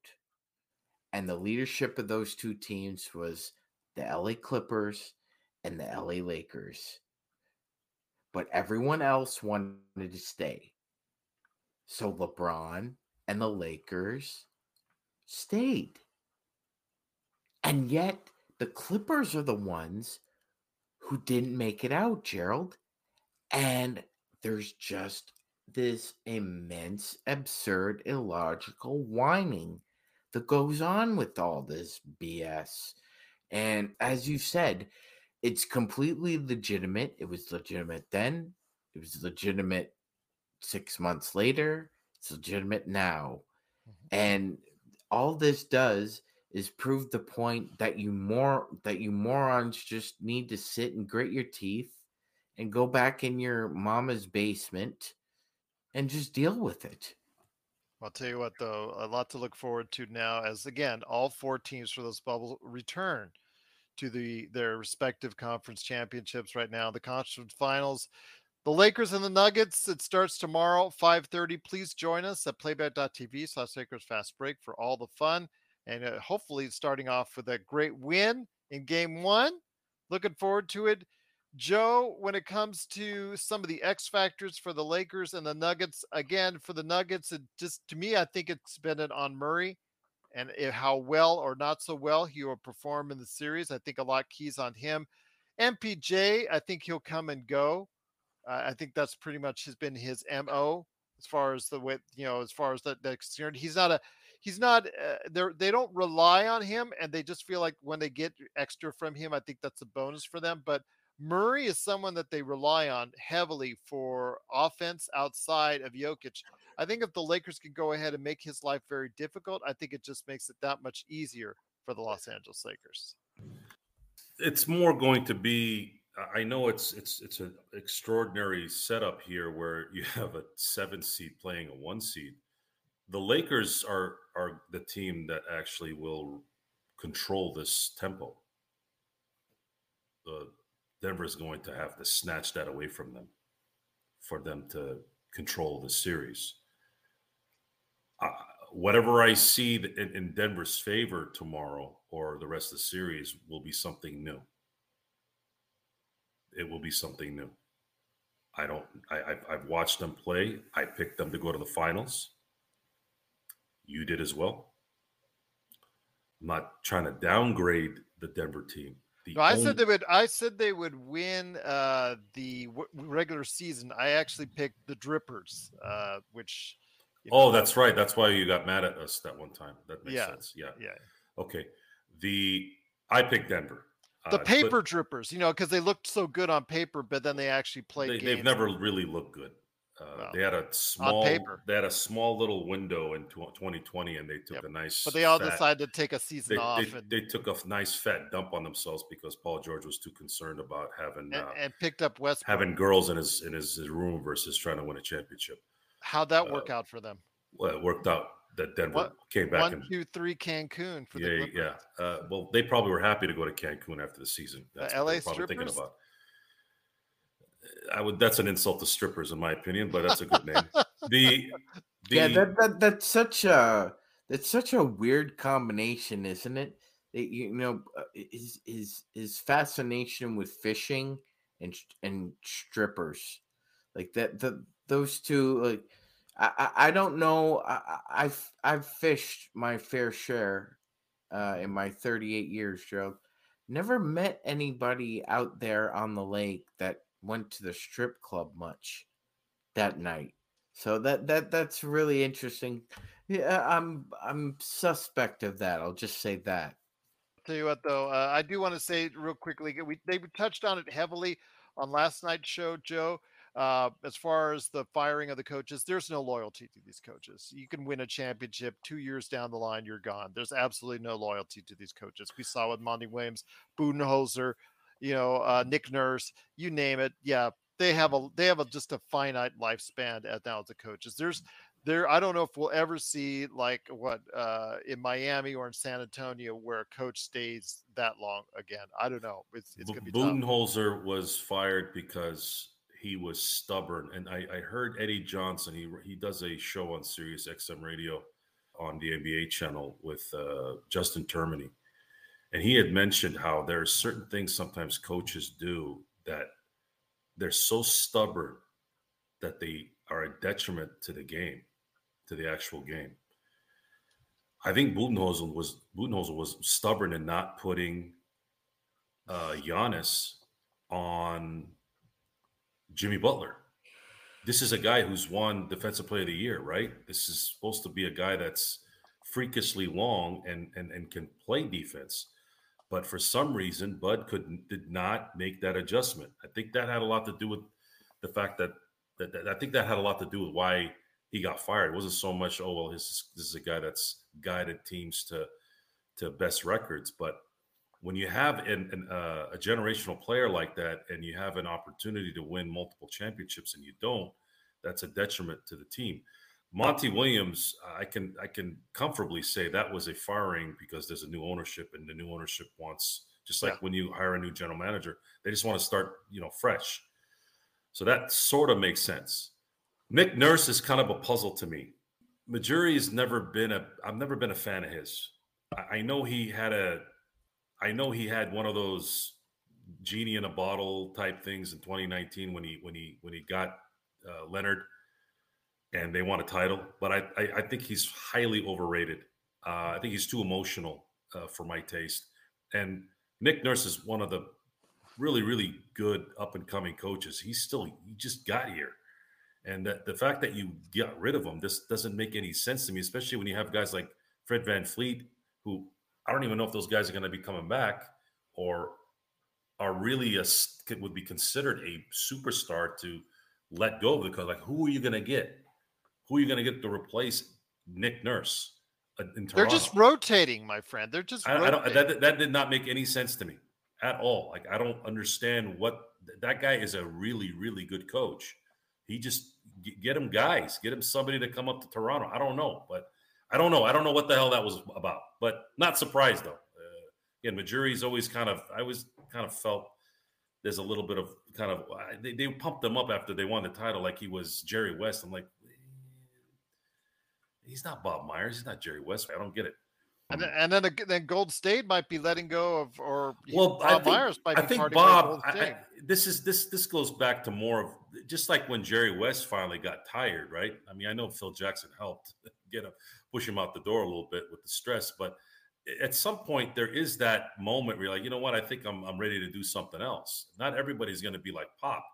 And the leadership of those two teams was the LA Clippers and the LA Lakers. But everyone else wanted to stay. So LeBron and the Lakers stayed. And yet the Clippers are the ones who didn't make it out, Gerald. And there's just this immense, absurd, illogical whining that goes on with all this BS. And as you said, it's completely legitimate. It was legitimate then, it was legitimate six months later, it's legitimate now. Mm-hmm. And all this does is prove the point that you more that you morons just need to sit and grit your teeth and go back in your mama's basement and just deal with it.
I'll tell you what, though, a lot to look forward to now, as again, all four teams for those bubbles return to the their respective conference championships right now. The conference finals, the Lakers and the Nuggets. It starts tomorrow, 5:30. Please join us at playback.tv slash Lakers Fast Break for all the fun and uh, hopefully starting off with a great win in game one. Looking forward to it. Joe, when it comes to some of the X factors for the Lakers and the Nuggets, again, for the Nuggets, it just to me, I think it's been it on Murray and how well or not so well he will perform in the series. I think a lot keys on him. MPJ, I think he'll come and go. Uh, I think that's pretty much has been his mo as far as the way you know, as far as that that's concerned. He's not a he's not uh, they're they don't rely on him and they just feel like when they get extra from him i think that's a bonus for them but murray is someone that they rely on heavily for offense outside of Jokic. I think if the lakers can go ahead and make his life very difficult i think it just makes it that much easier for the los angeles lakers
it's more going to be I know it's it's it's an extraordinary setup here where you (laughs) have a seven seed playing a one seed the Lakers are are the team that actually will control this tempo. The Denver is going to have to snatch that away from them for them to control the series. Uh, whatever I see in, in Denver's favor tomorrow or the rest of the series will be something new. It will be something new. I don't. I, I've, I've watched them play. I picked them to go to the finals. You did as well. I'm not trying to downgrade the Denver team. The
no, I only- said they would. I said they would win uh, the w- regular season. I actually picked the Drippers, uh, which.
You know, oh, that's right. That's why you got mad at us that one time. That makes
yeah,
sense. Yeah.
Yeah.
Okay. The I picked Denver.
The uh, paper drippers, you know, because they looked so good on paper, but then they actually played.
They, have never really looked good. Uh, well, they had a small
paper.
They had a small little window in 2020, and they took yep. a nice.
But they all
fat,
decided to take a season
they,
off.
They,
and,
they, took a nice fat dump on themselves because Paul George was too concerned about having
and,
uh,
and picked up West
having girls in his in his, his, room versus trying to win a championship.
How'd that work uh, out for them?
Well, it worked out that Denver what? came back.
One,
and,
two, three, Cancun for
yeah,
the
yeah. Uh, well, they probably were happy to go to Cancun after the season.
That's the LA probably thinking about.
I would. That's an insult to strippers, in my opinion, but that's a good name. (laughs) The, the
yeah, that, that that's such a that's such a weird combination, isn't it? it you know, uh, his his his fascination with fishing and and strippers, like that. The those two, like I I don't know. I, I've I've fished my fair share uh, in my 38 years, Joe. Never met anybody out there on the lake that went to the strip club much that night. So that that that's really interesting. Yeah, I'm I'm suspect of that. I'll just say that.
Tell you what, though, uh, I do want to say real quickly. We they touched on it heavily on last night's show, Joe. Uh, as far as the firing of the coaches, there's no loyalty to these coaches. You can win a championship two years down the line, you're gone. There's absolutely no loyalty to these coaches. We saw with Monty Williams, Budenholzer, you know, uh, Nick Nurse, you name it. Yeah, they have a they have a just a finite lifespan at now as the coaches. There's there I don't know if we'll ever see like what uh in Miami or in San Antonio where a coach stays that long again. I don't know. It's it's gonna be
Budenholzer was fired because he was stubborn. And I, I heard Eddie Johnson. He he does a show on Sirius XM Radio on the NBA channel with uh, Justin Termine, and he had mentioned how there are certain things sometimes coaches do that they're so stubborn that they are a detriment to the game, to the actual game. I think Budenholzer was Budenholzer was stubborn in not putting uh, Giannis on Jimmy Butler. This is a guy who's won Defensive Player of the Year, right? This is supposed to be a guy that's freakishly long and and, and can play defense. But for some reason, Bud could did not make that adjustment. I think that had a lot to do with the fact that, that, that I think that had a lot to do with why he got fired. It wasn't so much, oh well, this this is a guy that's guided teams to to best records, but when you have an, an, uh, a generational player like that and you have an opportunity to win multiple championships and you don't, that's a detriment to the team. Monty Williams, I can I can comfortably say that was a firing because there's a new ownership and the new ownership wants just like yeah. when you hire a new general manager, they just want to start you know fresh. So that sort of makes sense. Nick Nurse is kind of a puzzle to me. Majuri has never been a I've never been a fan of his. I, I know he had a I know he had one of those genie in a bottle type things in 2019 when he when he when he got uh, Leonard and they won a title. But I I, I think he's highly overrated. Uh, I think he's too emotional uh, for my taste. And Nick Nurse is one of the really really good up and coming coaches. He's still he just got here. And that the fact that you got rid of him, this doesn't make any sense to me, especially when you have guys like Fred VanVleet, who I don't even know if those guys are going to be coming back or are really a would be considered a superstar to let go because like who are you going to get? Who are you going to get to replace Nick Nurse?
They're just rotating, my friend. They're just. I, I
don't, that that did not make any sense to me at all. Like I don't understand what that guy is a really really good coach. He just get him guys, get him somebody to come up to Toronto. I don't know, but I don't know. I don't know what the hell that was about, but not surprised though. Uh, again, Majuri's always kind of, I always kind of felt there's a little bit of kind of, they, they pumped him up after they won the title like he was Jerry West. I'm like, he's not Bob Myers. He's not Jerry West. I don't get it.
And then, and then, then Gold State might be letting go of, or well, Bob I think, Myers might be
I think Bob. I, I, this is this this goes back to more of just like when Jerry West finally got tired, right? I mean, I know Phil Jackson helped (laughs) get him, push him out the door a little bit with the stress. But at some point, there is that moment where you're like, you know what? I think I'm, I'm ready to do something else. Not everybody's going to be like Pop.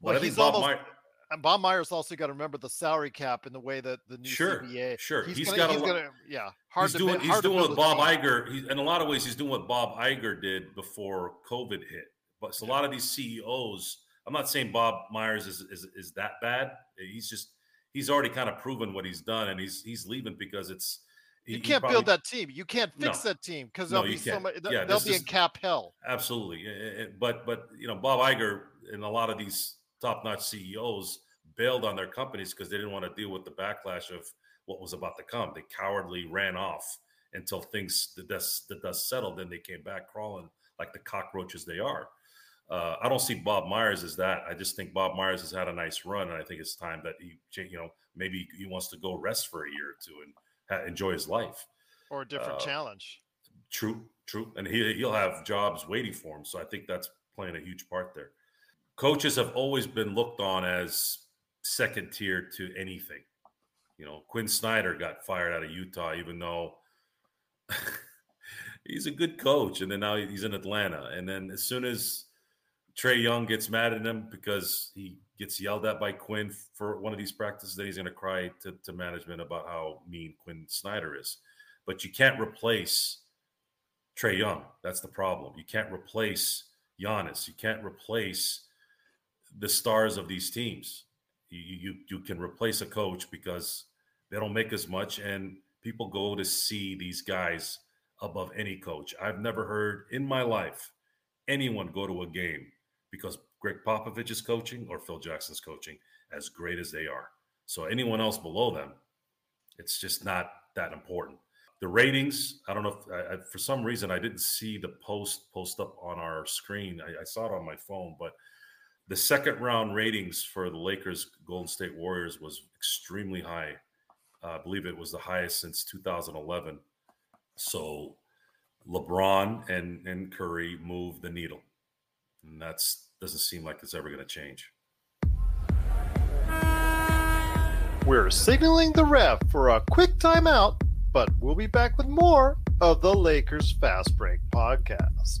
But well, I think Bob almost, Myers. And Bob Myers also got to remember the salary cap in the way that the new
sure,
CBA.
Sure,
he's,
he's
gonna,
got
he's
a
gonna, yeah. Hard
he's doing,
he's
doing what Bob Iger. He, in a lot of ways, he's doing what Bob Iger did before COVID hit. But so a lot of these CEOs, I'm not saying Bob Myers is, is is that bad. He's just he's already kind of proven what he's done, and he's he's leaving because it's.
He, you can't probably, build that team. You can't fix no, that team because there'll no, be so much. Yeah, they'll be is, in cap hell.
Absolutely, eh, eh, eh, but but you know Bob Iger and a lot of these top-notch CEOs bailed on their companies because they didn't want to deal with the backlash of what was about to come. They cowardly ran off until things the dust the dust settled. Then they came back crawling like the cockroaches they are. Uh, I don't see Bob Myers as that. I just think Bob Myers has had a nice run, and I think it's time that he, you know, maybe he wants to go rest for a year or two and ha- enjoy his life
or a different uh, challenge.
True, true, and he he'll have jobs waiting for him. So I think that's playing a huge part there. Coaches have always been looked on as second tier to anything. You know, Quin Snyder got fired out of Utah, even though (laughs) he's a good coach, and then now he's in Atlanta. And then as soon as Trae Young gets mad at him because he gets yelled at by Quin for one of these practices, then he's going to cry to, to management about how mean Quin Snyder is. But you can't replace Trae Young. That's the problem. You can't replace Giannis. You can't replace the stars of these teams. You, you, you can replace a coach because they don't make as much, and people go to see these guys above any coach. I've never heard in my life anyone go to a game because Gregg Popovich is coaching or Phil Jackson's coaching as great as they are. So anyone else below them, it's just not that important. The ratings, I don't know if I, for some reason I didn't see the post post up on our screen. I, I saw it on my phone, but the second round ratings for the Lakers Golden State Warriors was extremely high. Uh, I believe it was the highest since 2011. So LeBron and and Curry move the needle, and that's doesn't seem like it's ever going to change.
We're signaling the ref for a quick timeout, but we'll be back with more of the Lakers Fast Break podcast.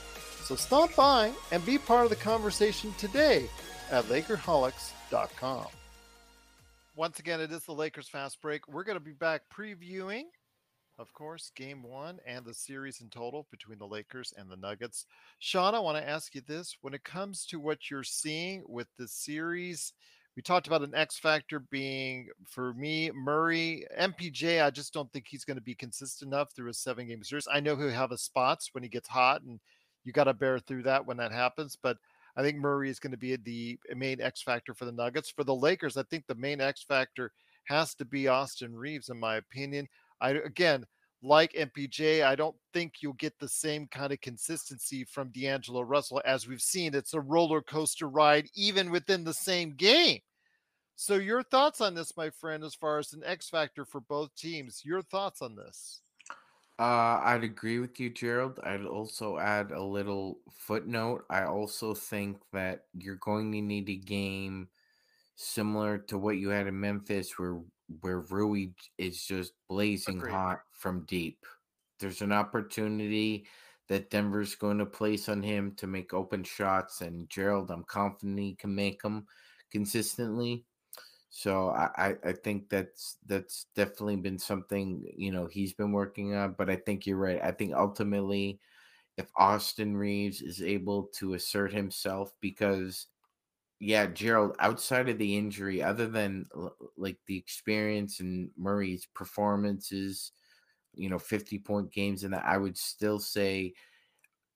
So stop by and be part of the conversation today at Lakerholics.com. Once again, it is the Lakers Fast Break. We're going to be back previewing, of course, game one and the series in total between the Lakers and the Nuggets. Sean, I want to ask you this. When it comes to what you're seeing with the series, we talked about an X factor being for me Murray MPJ. I just don't think he's going to be consistent enough through a seven game series. I know he'll have his spots when he gets hot, and you got to bear through that when that happens. But I think Murray is going to be the eh, main X factor for the Nuggets. For the Lakers, I think the main X factor has to be Austin Reaves, in my opinion. I again like MPJ, I don't think you'll get the same kind of consistency from D'Angelo Russell as we've seen. It's a roller coaster ride, even within the same game. So, your thoughts on this, my friend, as far as an X factor for both teams? Your thoughts on this?
Uh, I'd agree with you, Gerald. I'd also add a little footnote. I also think that you're going to need a game similar to what you had in Memphis, where where Rui is just blazing
Agreed.
hot from deep. There's an opportunity that Denver's going to place on him to make open shots, and Gerald, I'm confident he can make them consistently. So I, I, think that's that's definitely been something you know he's been working on. But I think you're right. I think ultimately, if Austin Reaves is able to assert himself, because yeah, Gerald, outside of the injury, other than like the experience and Murray's performances, you know, 50 point games, and that I would still say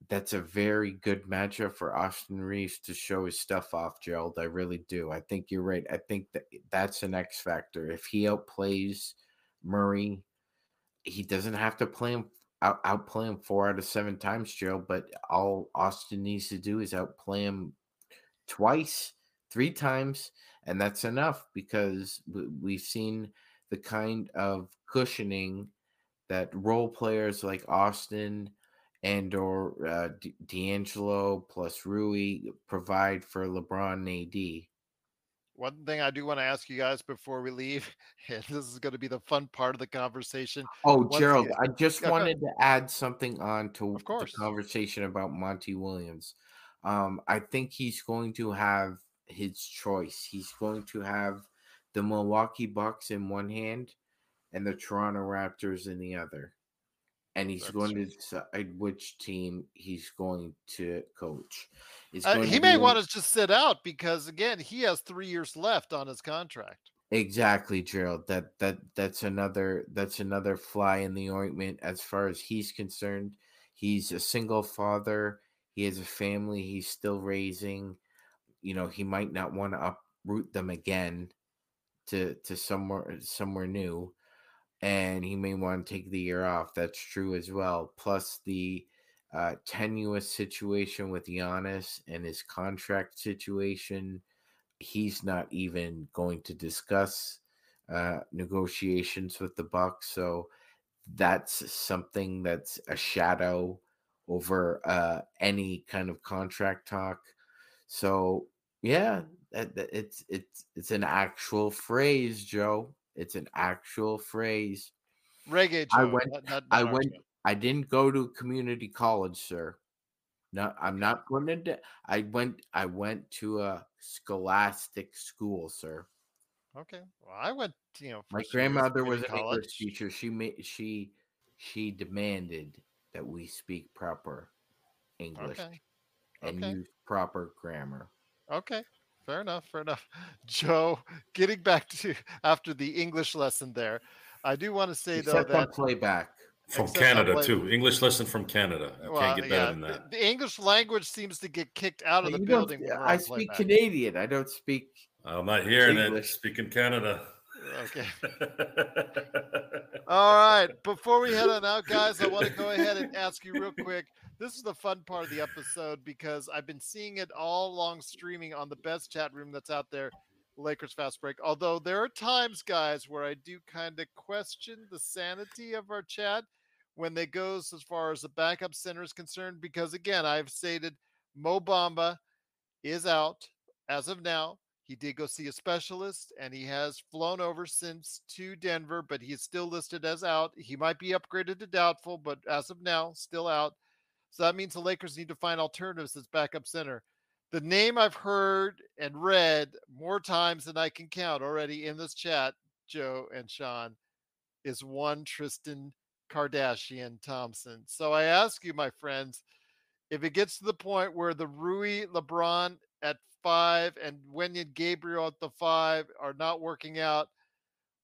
that's a very good matchup for Austin Reaves to show his stuff off, Gerald. I really do. I think you're right. I think that that's an X factor. If he outplays Murray, he doesn't have to play him out outplay him four out of seven times, Gerald. But all Austin needs to do is outplay him twice, three times, and that's enough because we- we've seen the kind of cushioning that role players like Austin and or uh, D- D'Angelo plus Rui provide for LeBron and AD.
One thing I do want to ask you guys before we leave, (laughs) and this is going to be the fun part of the conversation.
Oh,
Once
Gerald,
again-
I just
Yeah, go ahead.
wanted to add something on to
Of course.
the conversation about Monty Williams. Um, I think he's going to have his choice. He's going to have the Milwaukee Bucks in one hand and the Toronto Raptors in the other. And he's
That's
going
true.
to decide which team he's going to coach.
Uh, he
to
may want to just sit out because, again, he has three years left on his contract.
Exactly, Gerald. That that that's another that's another fly in the ointment as far as he's concerned. He's a single father. He has a family he's still raising. You know, he might not want to uproot them again to to somewhere somewhere new. And he may want to take the year off. That's true as well. Plus the uh, tenuous situation with Giannis and his contract situation he's not even going to discuss uh, negotiations with the Bucks. So that's something that's a shadow over uh, any kind of contract talk. So yeah, it's it's it's an actual phrase, Joe. It's an actual phrase.
Reggae
I went-
not- not
I went.
Joe.
I didn't go to community college, sir. No, I'm not going to. I went. I went to a scholastic school, sir.
Okay. Well, I went, you know,
My
first few years of
grandmother was an
community
English teacher. She made. She she demanded that we speak proper English,
Okay.
and
Okay.
use proper grammar.
Okay, fair enough, fair enough. (laughs) Joe, getting back to after the English lesson there, I do want to say
Except
though
on
that
playback.
From Canada
play-
too. English lesson from Canada. You
well,
can't get better than
the,
that.
the English language seems to get kicked out of
You
the building. when
I speak
playback.
Canadian. I don't speak.
I'm not hearing it.
English.
Speaking Canada.
Okay. (laughs) All right. Before we head on out, guys, I want to go ahead and ask you real (laughs) quick. This is the fun part of the episode because I've been seeing it all along streaming on the best chat room that's out there, Lakers Fast Break. Although there are times, guys, where I do kind of question the sanity of our chat when they goes as far as the backup center is concerned. Because again, I've stated Mo Bamba is out as of now. He did go see a specialist and he has flown over since to Denver, but he's still listed as out. He might be upgraded to doubtful, but as of now, still out. So that means the Lakers need to find alternatives as backup center. The name I've heard and read more times than I can count already in this chat, Joe and Sean, is one Tristan Kardashian Thompson. So I ask you, my friends, if it gets to the point where the Rui LeBron at five and Wenyen Gabriel at the five are not working out,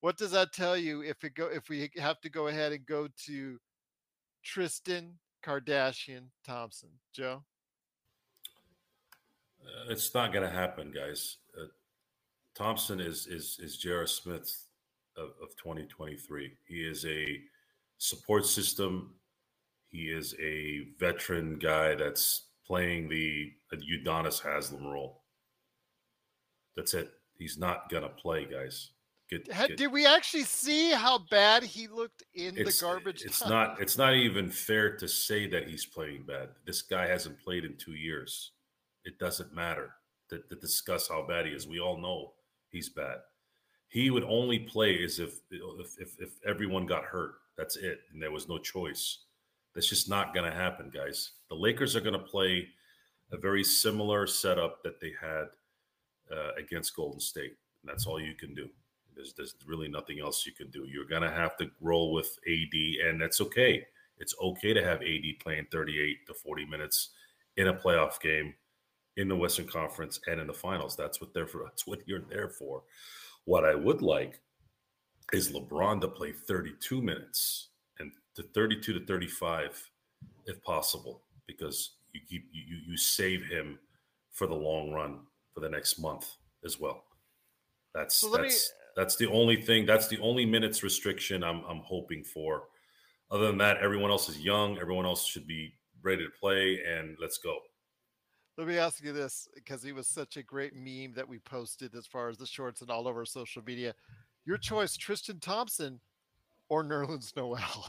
what does that tell you if it go if we have to go ahead and go to Tristan Kardashian Thompson? Joe?
Uh, it's not going to happen, guys. Uh, Thompson is is is J.R. Smith of, of 2023. He is a support system. He is a veteran guy that's playing the uh, Udonis Haslem role. That's it. He's not gonna play, guys. Get, get-
Did we actually see how bad he looked in the garbage?
It's
time?
not. It's not even fair to say that he's playing bad. This guy hasn't played in two years. It doesn't matter to, to discuss how bad he is. We all know he's bad. He would only play as if if, if if everyone got hurt. That's it, and there was no choice. That's just not going to happen, guys. The Lakers are going to play a very similar setup that they had uh, against Golden State. And that's all you can do. There's, there's really nothing else you can do. You're going to have to roll with AD, and that's okay. It's okay to have AD playing 38 to 40 minutes in a playoff game in the Western Conference and in the finals. That's what they're for. (laughs) That's what you're there for. What I would like is LeBron to play 32 minutes and to 32 to 35 if possible, because you keep you you save him for the long run for the next month as well. That's
So let me-
that's that's the only thing. That's the only minutes restriction I'm I'm hoping for. Other than that, everyone else is young. Everyone else should be ready to play, and let's go.
Let me ask you this because he was such a great meme that we posted as far as the shorts and all over social media. Your choice, Tristan Thompson or Nerlens Noel?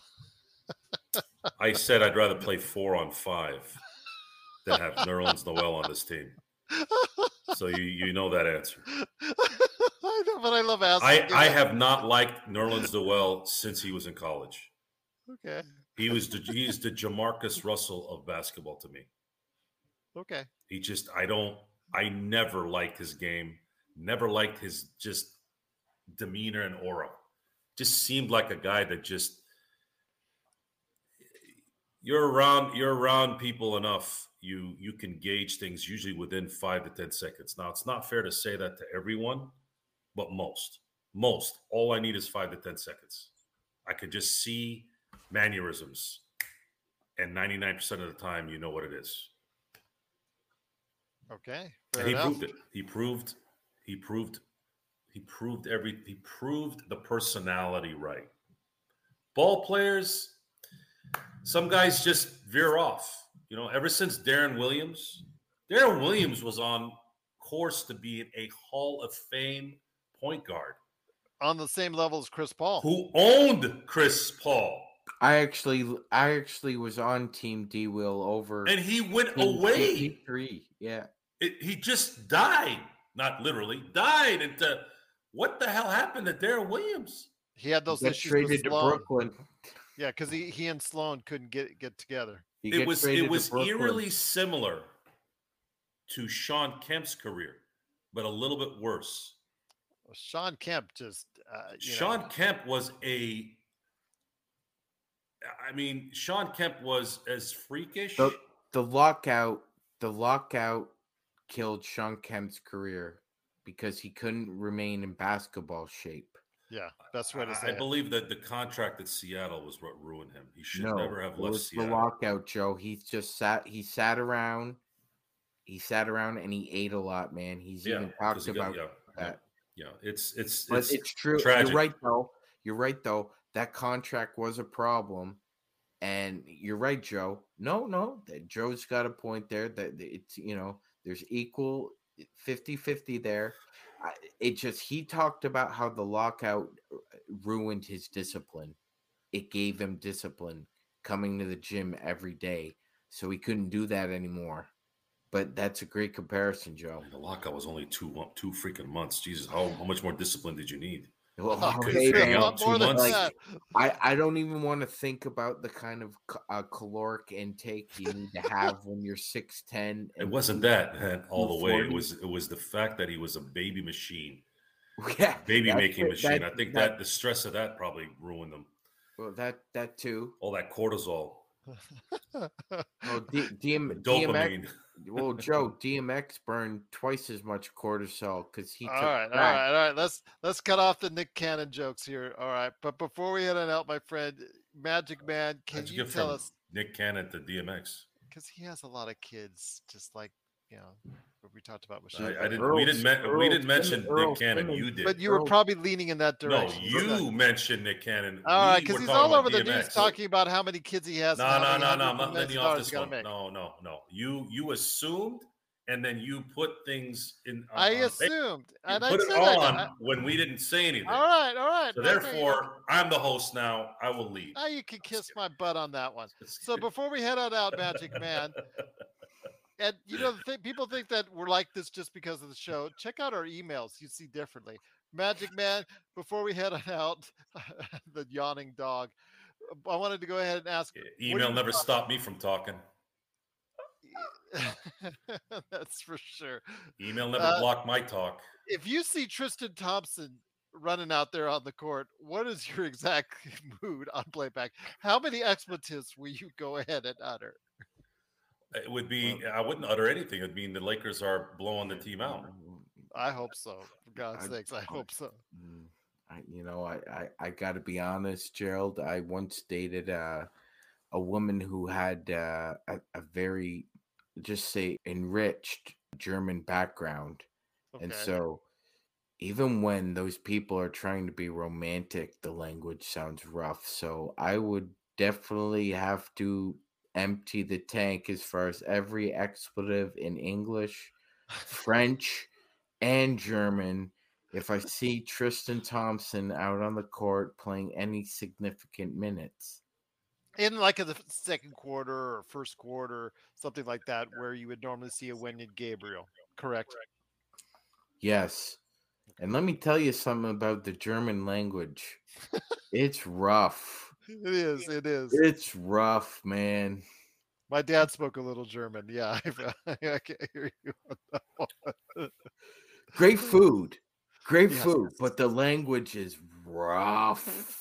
I said I'd rather play (laughs) four on five than have Nerlens Noel on this team. (laughs) So you you know that answer. (laughs)
I know, but I love asking.
I, I have not liked Nerlens Noel since he was in college.
Okay.
He was the, he's the Jamarcus Russell of basketball to me.
Okay.
He just I don't I never liked his game. Never liked his just demeanor and aura. Just seemed like a guy that just you're around you're around people enough you you can gauge things usually within 5 to 10 seconds. Now it's not fair to say that to everyone, but most. Most. All I need is 5 to 10 seconds. I can just see mannerisms and 99% of the time you know what it is.
Okay.
And he
enough.
proved it. He proved, he proved, he proved every, he proved the personality right. Ball players, some guys just veer off. You know, ever since Deron Williams, Deron Williams was on course to be a Hall of Fame point guard
On the same level as Chris Paul.
who owned Chris Paul.
I actually, I actually was on Team D. Will over
And he went
Team
away.
Three, yeah.
It, he just died, not literally, died into what the hell happened to Darren Williams?
He had those
Got
issues with
traded to Brooklyn.
Yeah, because he, he and Sloan couldn't get get together.
He
it was it was eerily similar to Shawn Kemp's career, but a little bit worse.
Shawn Kemp just uh, you
Sean
know,
Kemp was a I mean, Shawn Kemp was as freakish.
the, the lockout the lockout killed Shawn Kemp's career because he couldn't remain in basketball shape.
Yeah, best way to say
I
it.
believe that the contract at Seattle was what ruined him. He should
no,
never have
it
left
was the lockout, Joe. He just sat. He sat around. He sat around and he ate a lot, man. He's
Yeah,
even
'cause
talked
he
about
yeah, yeah.
that.
Yeah, it's it's
But
it's,
it's, true.
tragic.
You're right, though. You're right, though. That contract was a problem. And you're right, Joe. No, no, that Joe's got a point there that it's, you know, there's equal 50 50 there. It just, he talked about how the lockout uh, ruined his discipline. It gave him discipline coming to the gym every day. So he couldn't do that anymore. But that's a great comparison, Joe.
The lockout was only two two freaking months. Jesus, how, how much more discipline did you need?
Well, (laughs)
Oh,
could
hey,
figure
a
man,
out
lot
two
more than
months.
that.
I, I don't even want to think about the kind of uh, caloric intake you need to have when you're 6'10.
It wasn't that man, all the way. It was it was the fact that he was a baby machine, (laughs)
Yeah,
baby making machine. I think that, the stress of that probably ruined him.
well, that that too.
All that cortisol,
Oh, D, (laughs) DM, DMX.
Dopamine.
Well, Joe, DMX burned twice as much cortisol because he
all
took
right, all
crack.
right, all right. Let's let's cut off the Nick Cannon jokes here. All right, but before we head on out, my friend Magic Man, can
How'd you
you
get
tell us
Nick Cannon to DMX?
because he has a lot of kids, just like you know what we talked about with
I, I didn't.
Earl-
we didn't. Men-
Earl
we didn't mention
Earl
Nick Cannon.
Simmons.
You did.
But you were probably leaning in that direction.
no,
direction.
you mentioned Nick Cannon.
All right, because he's all over the news
DMX.
talking about how many kids he has.
No, no, no, no. I'm
hundreds
not letting you off this one.
make.
No, no, no. You you assumed, and then you put things in. on-
I assumed,
You
and I
put it
said I-
on
I-
when we didn't say anything.
all right, all right.
So therefore, I'm the host now. I will leave.
now you can kiss my butt on that one. So before we head on out, Magic Man, (laughs) and you know, the th- people think that we're like this just because of the show. Check out our emails; you see differently. Magic Man, before we head on out, (laughs) the yawning dog. I wanted to go ahead and ask.
Email never stopped me from talking. (laughs)
That's for sure.
Email never
Uh,
blocked my talk.
If you see Tristan Thompson running out there on the court, what is your (laughs) exact mood on playback? How many expletives will you go ahead and utter?
It would be. I wouldn't utter anything. It'd mean the Lakers are blowing the team out.
I hope so. For God's
I-
sakes, I hope so.
Mm, I, you know, I, I, I got to be honest, Gerald. I once dated uh, a woman who had uh, a, a very, just say, enriched German background. And so, even when those people are trying to be romantic, the language sounds rough. So, I would definitely have to empty the tank as far as every expletive in English, (laughs) French, and German if I see Tristan Thompson out on the court playing any significant minutes.
in like the second quarter or first quarter, something like that, where you would normally see a Wenyen Gabriel. Correct.
Yes. And let me tell you something about the German language. (laughs) it's rough.
It is. It is.
It's rough, man.
My dad spoke a little German. Yeah, (laughs) I, I can hear you. (laughs) on that.
Great food. Great
Yes,
food, but the language is mm-hmm. rough.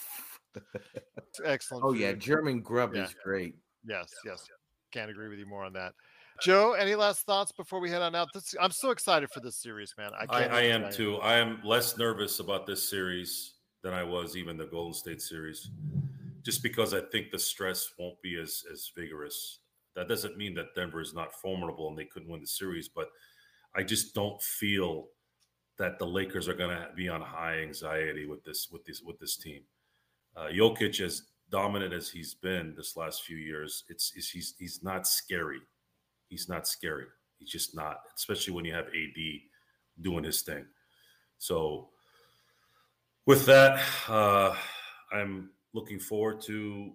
Excellent.
oh yeah. German grub
Yeah.
is great.
Yes, yes. Can't agree with you more on that. Joe, any last thoughts before we head on out? This I'm so excited for this series, man. I
I,
can't.
I
wait
am too. I am less nervous about this series than I was even the Golden State series, just because I think the stress won't be as as vigorous. That doesn't mean that Denver is not formidable and they couldn't win the series, but I just don't feel that the Lakers are going to be on high anxiety with this with this with this team. Uh, Jokic, as dominant as he's been this last few years, it's, it's he's he's not scary. He's not scary. He's just not, especially when you have AD doing his thing. So, with that, uh, I'm looking forward to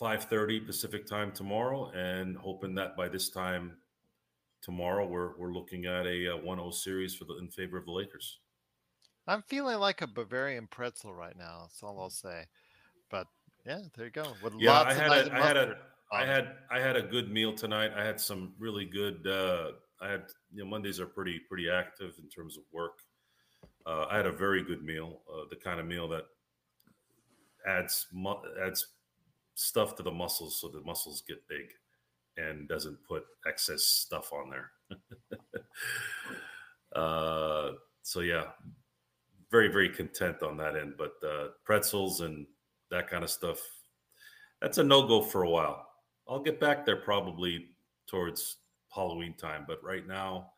5:30 Pacific time tomorrow, and hoping that by this time tomorrow we're we're looking at a, uh 1-0 series for the in favor of the Lakers.
I'm feeling like a Bavarian pretzel right now. That's all I'll say. But yeah, there you go. With
Yeah, I had a, I had a I had I had a good meal tonight. I had some really good. Uh, I had you know Mondays are pretty pretty active in terms of work. Uh, I had a very good meal, uh, the kind of meal that adds mu- adds stuff to the muscles so the muscles get big, and doesn't put excess stuff on there. (laughs) uh, so yeah, very very content on that end. But uh, pretzels and that kind of stuff, that's a no go for a while. I'll get back there probably towards Halloween time, but right now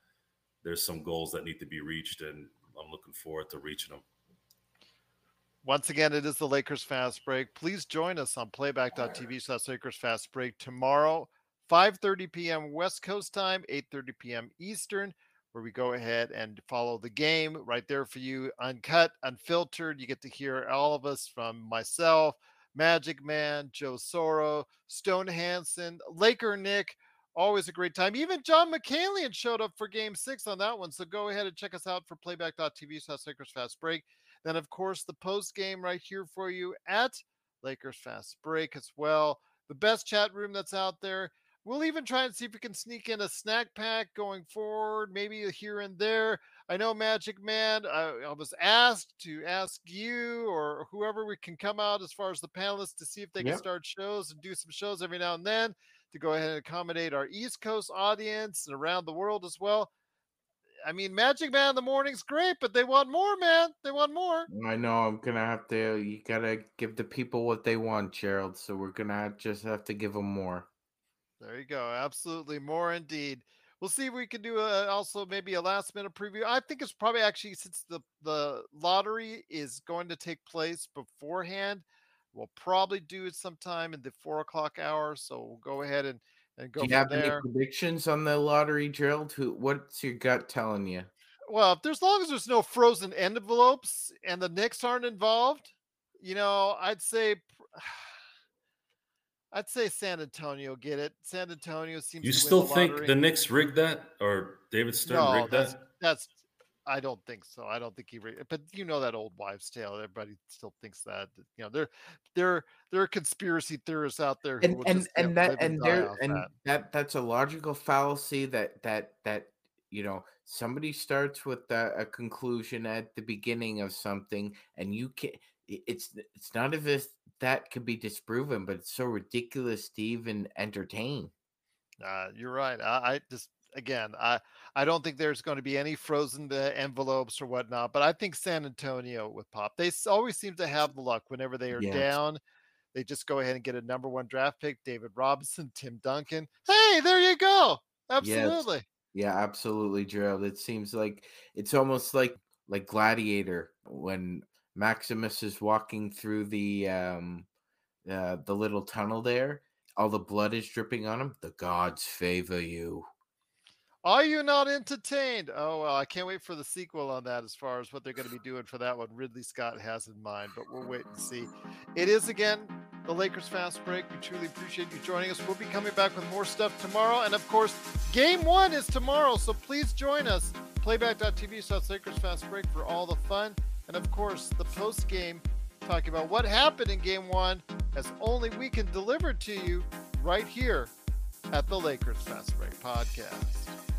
there's some goals that need to be reached, and I'm looking forward to reaching them.
Once again, it is the Lakers Fast Break. Please join us on playback.tv slash Lakers Fast Break tomorrow, 5.30 p.m. West Coast time, 8.30 p.m. Eastern, where we go ahead and follow the game right there for you, uncut, unfiltered. You get to hear all of us from myself, Magic Man, Joe Soro, Stone Hansen, Laker Nick, always a great time. Even John Mikaelian showed up for game six on that one. So go ahead and check us out for playback.tv slash Lakers Fast Break. Then, of course, the post game right here for you at Lakers Fast Break as well. The best chat room that's out there. We'll even try and see if we can sneak in a snack pack going forward, maybe here and there. I know Magic Man, I, I was asked to ask you or whoever we can come out as far as the panelists to see if they can start shows and do some shows every now and then to go ahead and accommodate our East Coast audience and around the world as well. I mean, Magic Man in the morning's great, but they want more, man. They want more.
I know I'm gonna have to. You gotta give the people what they want, Gerald. So we're gonna just have to give them more.
There you go. Absolutely. More indeed. We'll see if we can do a, also maybe a last minute preview. I think it's probably actually since the, the lottery is going to take place beforehand, we'll probably do it sometime in the four o'clock hour. So we'll go ahead and, and go
Do you
from
have
there.
any predictions on the lottery, Gerald? Who? What's your gut telling you?
Well, if there's as long as there's no frozen envelopes and the Knicks aren't involved, you know, I'd say (sighs) I'd say San Antonio get it. San Antonio seems
You
to win
still
the
think the Knicks rigged that, or David Stern
no,
rigged
that's,
that?
that's I don't think so. I don't think he re- but you know that old wives' tale. Everybody still thinks that. You know, there there there are conspiracy theorists out there who
and and
just yeah,
and that and there and
that.
that. that's a logical fallacy that that that you know somebody starts with a, a conclusion at the beginning of something and you can it's it's not as if that could be disproven but it's so ridiculous to even entertain
Uh, you're right. I, I just again, I I don't think there's going to be any frozen envelopes or whatnot. But I think San Antonio with Pop, they always seem to have the luck whenever they are
Yes.
down. They just go ahead and get a number one draft pick, David Robinson, Tim Duncan. Hey, there you go. Absolutely.
yeah absolutely gerald it seems like it's almost like like gladiator when maximus is walking through the um uh, the little tunnel there all the blood is dripping on him the gods favor you
Are you not entertained? Oh well, I can't wait for the sequel on that as far as what they're going to be doing for that one. Ridley Scott has in mind, but we'll wait and see. It is again the Lakers fast break. We truly appreciate you joining us. We'll be coming back with more stuff tomorrow, and of course, game one is tomorrow. So please join us. Playback.tv slash Lakers fast break for all the fun, and of course, the post game talking about what happened in game one, as only we can deliver to you right here at the Lakers Fast Break Podcast.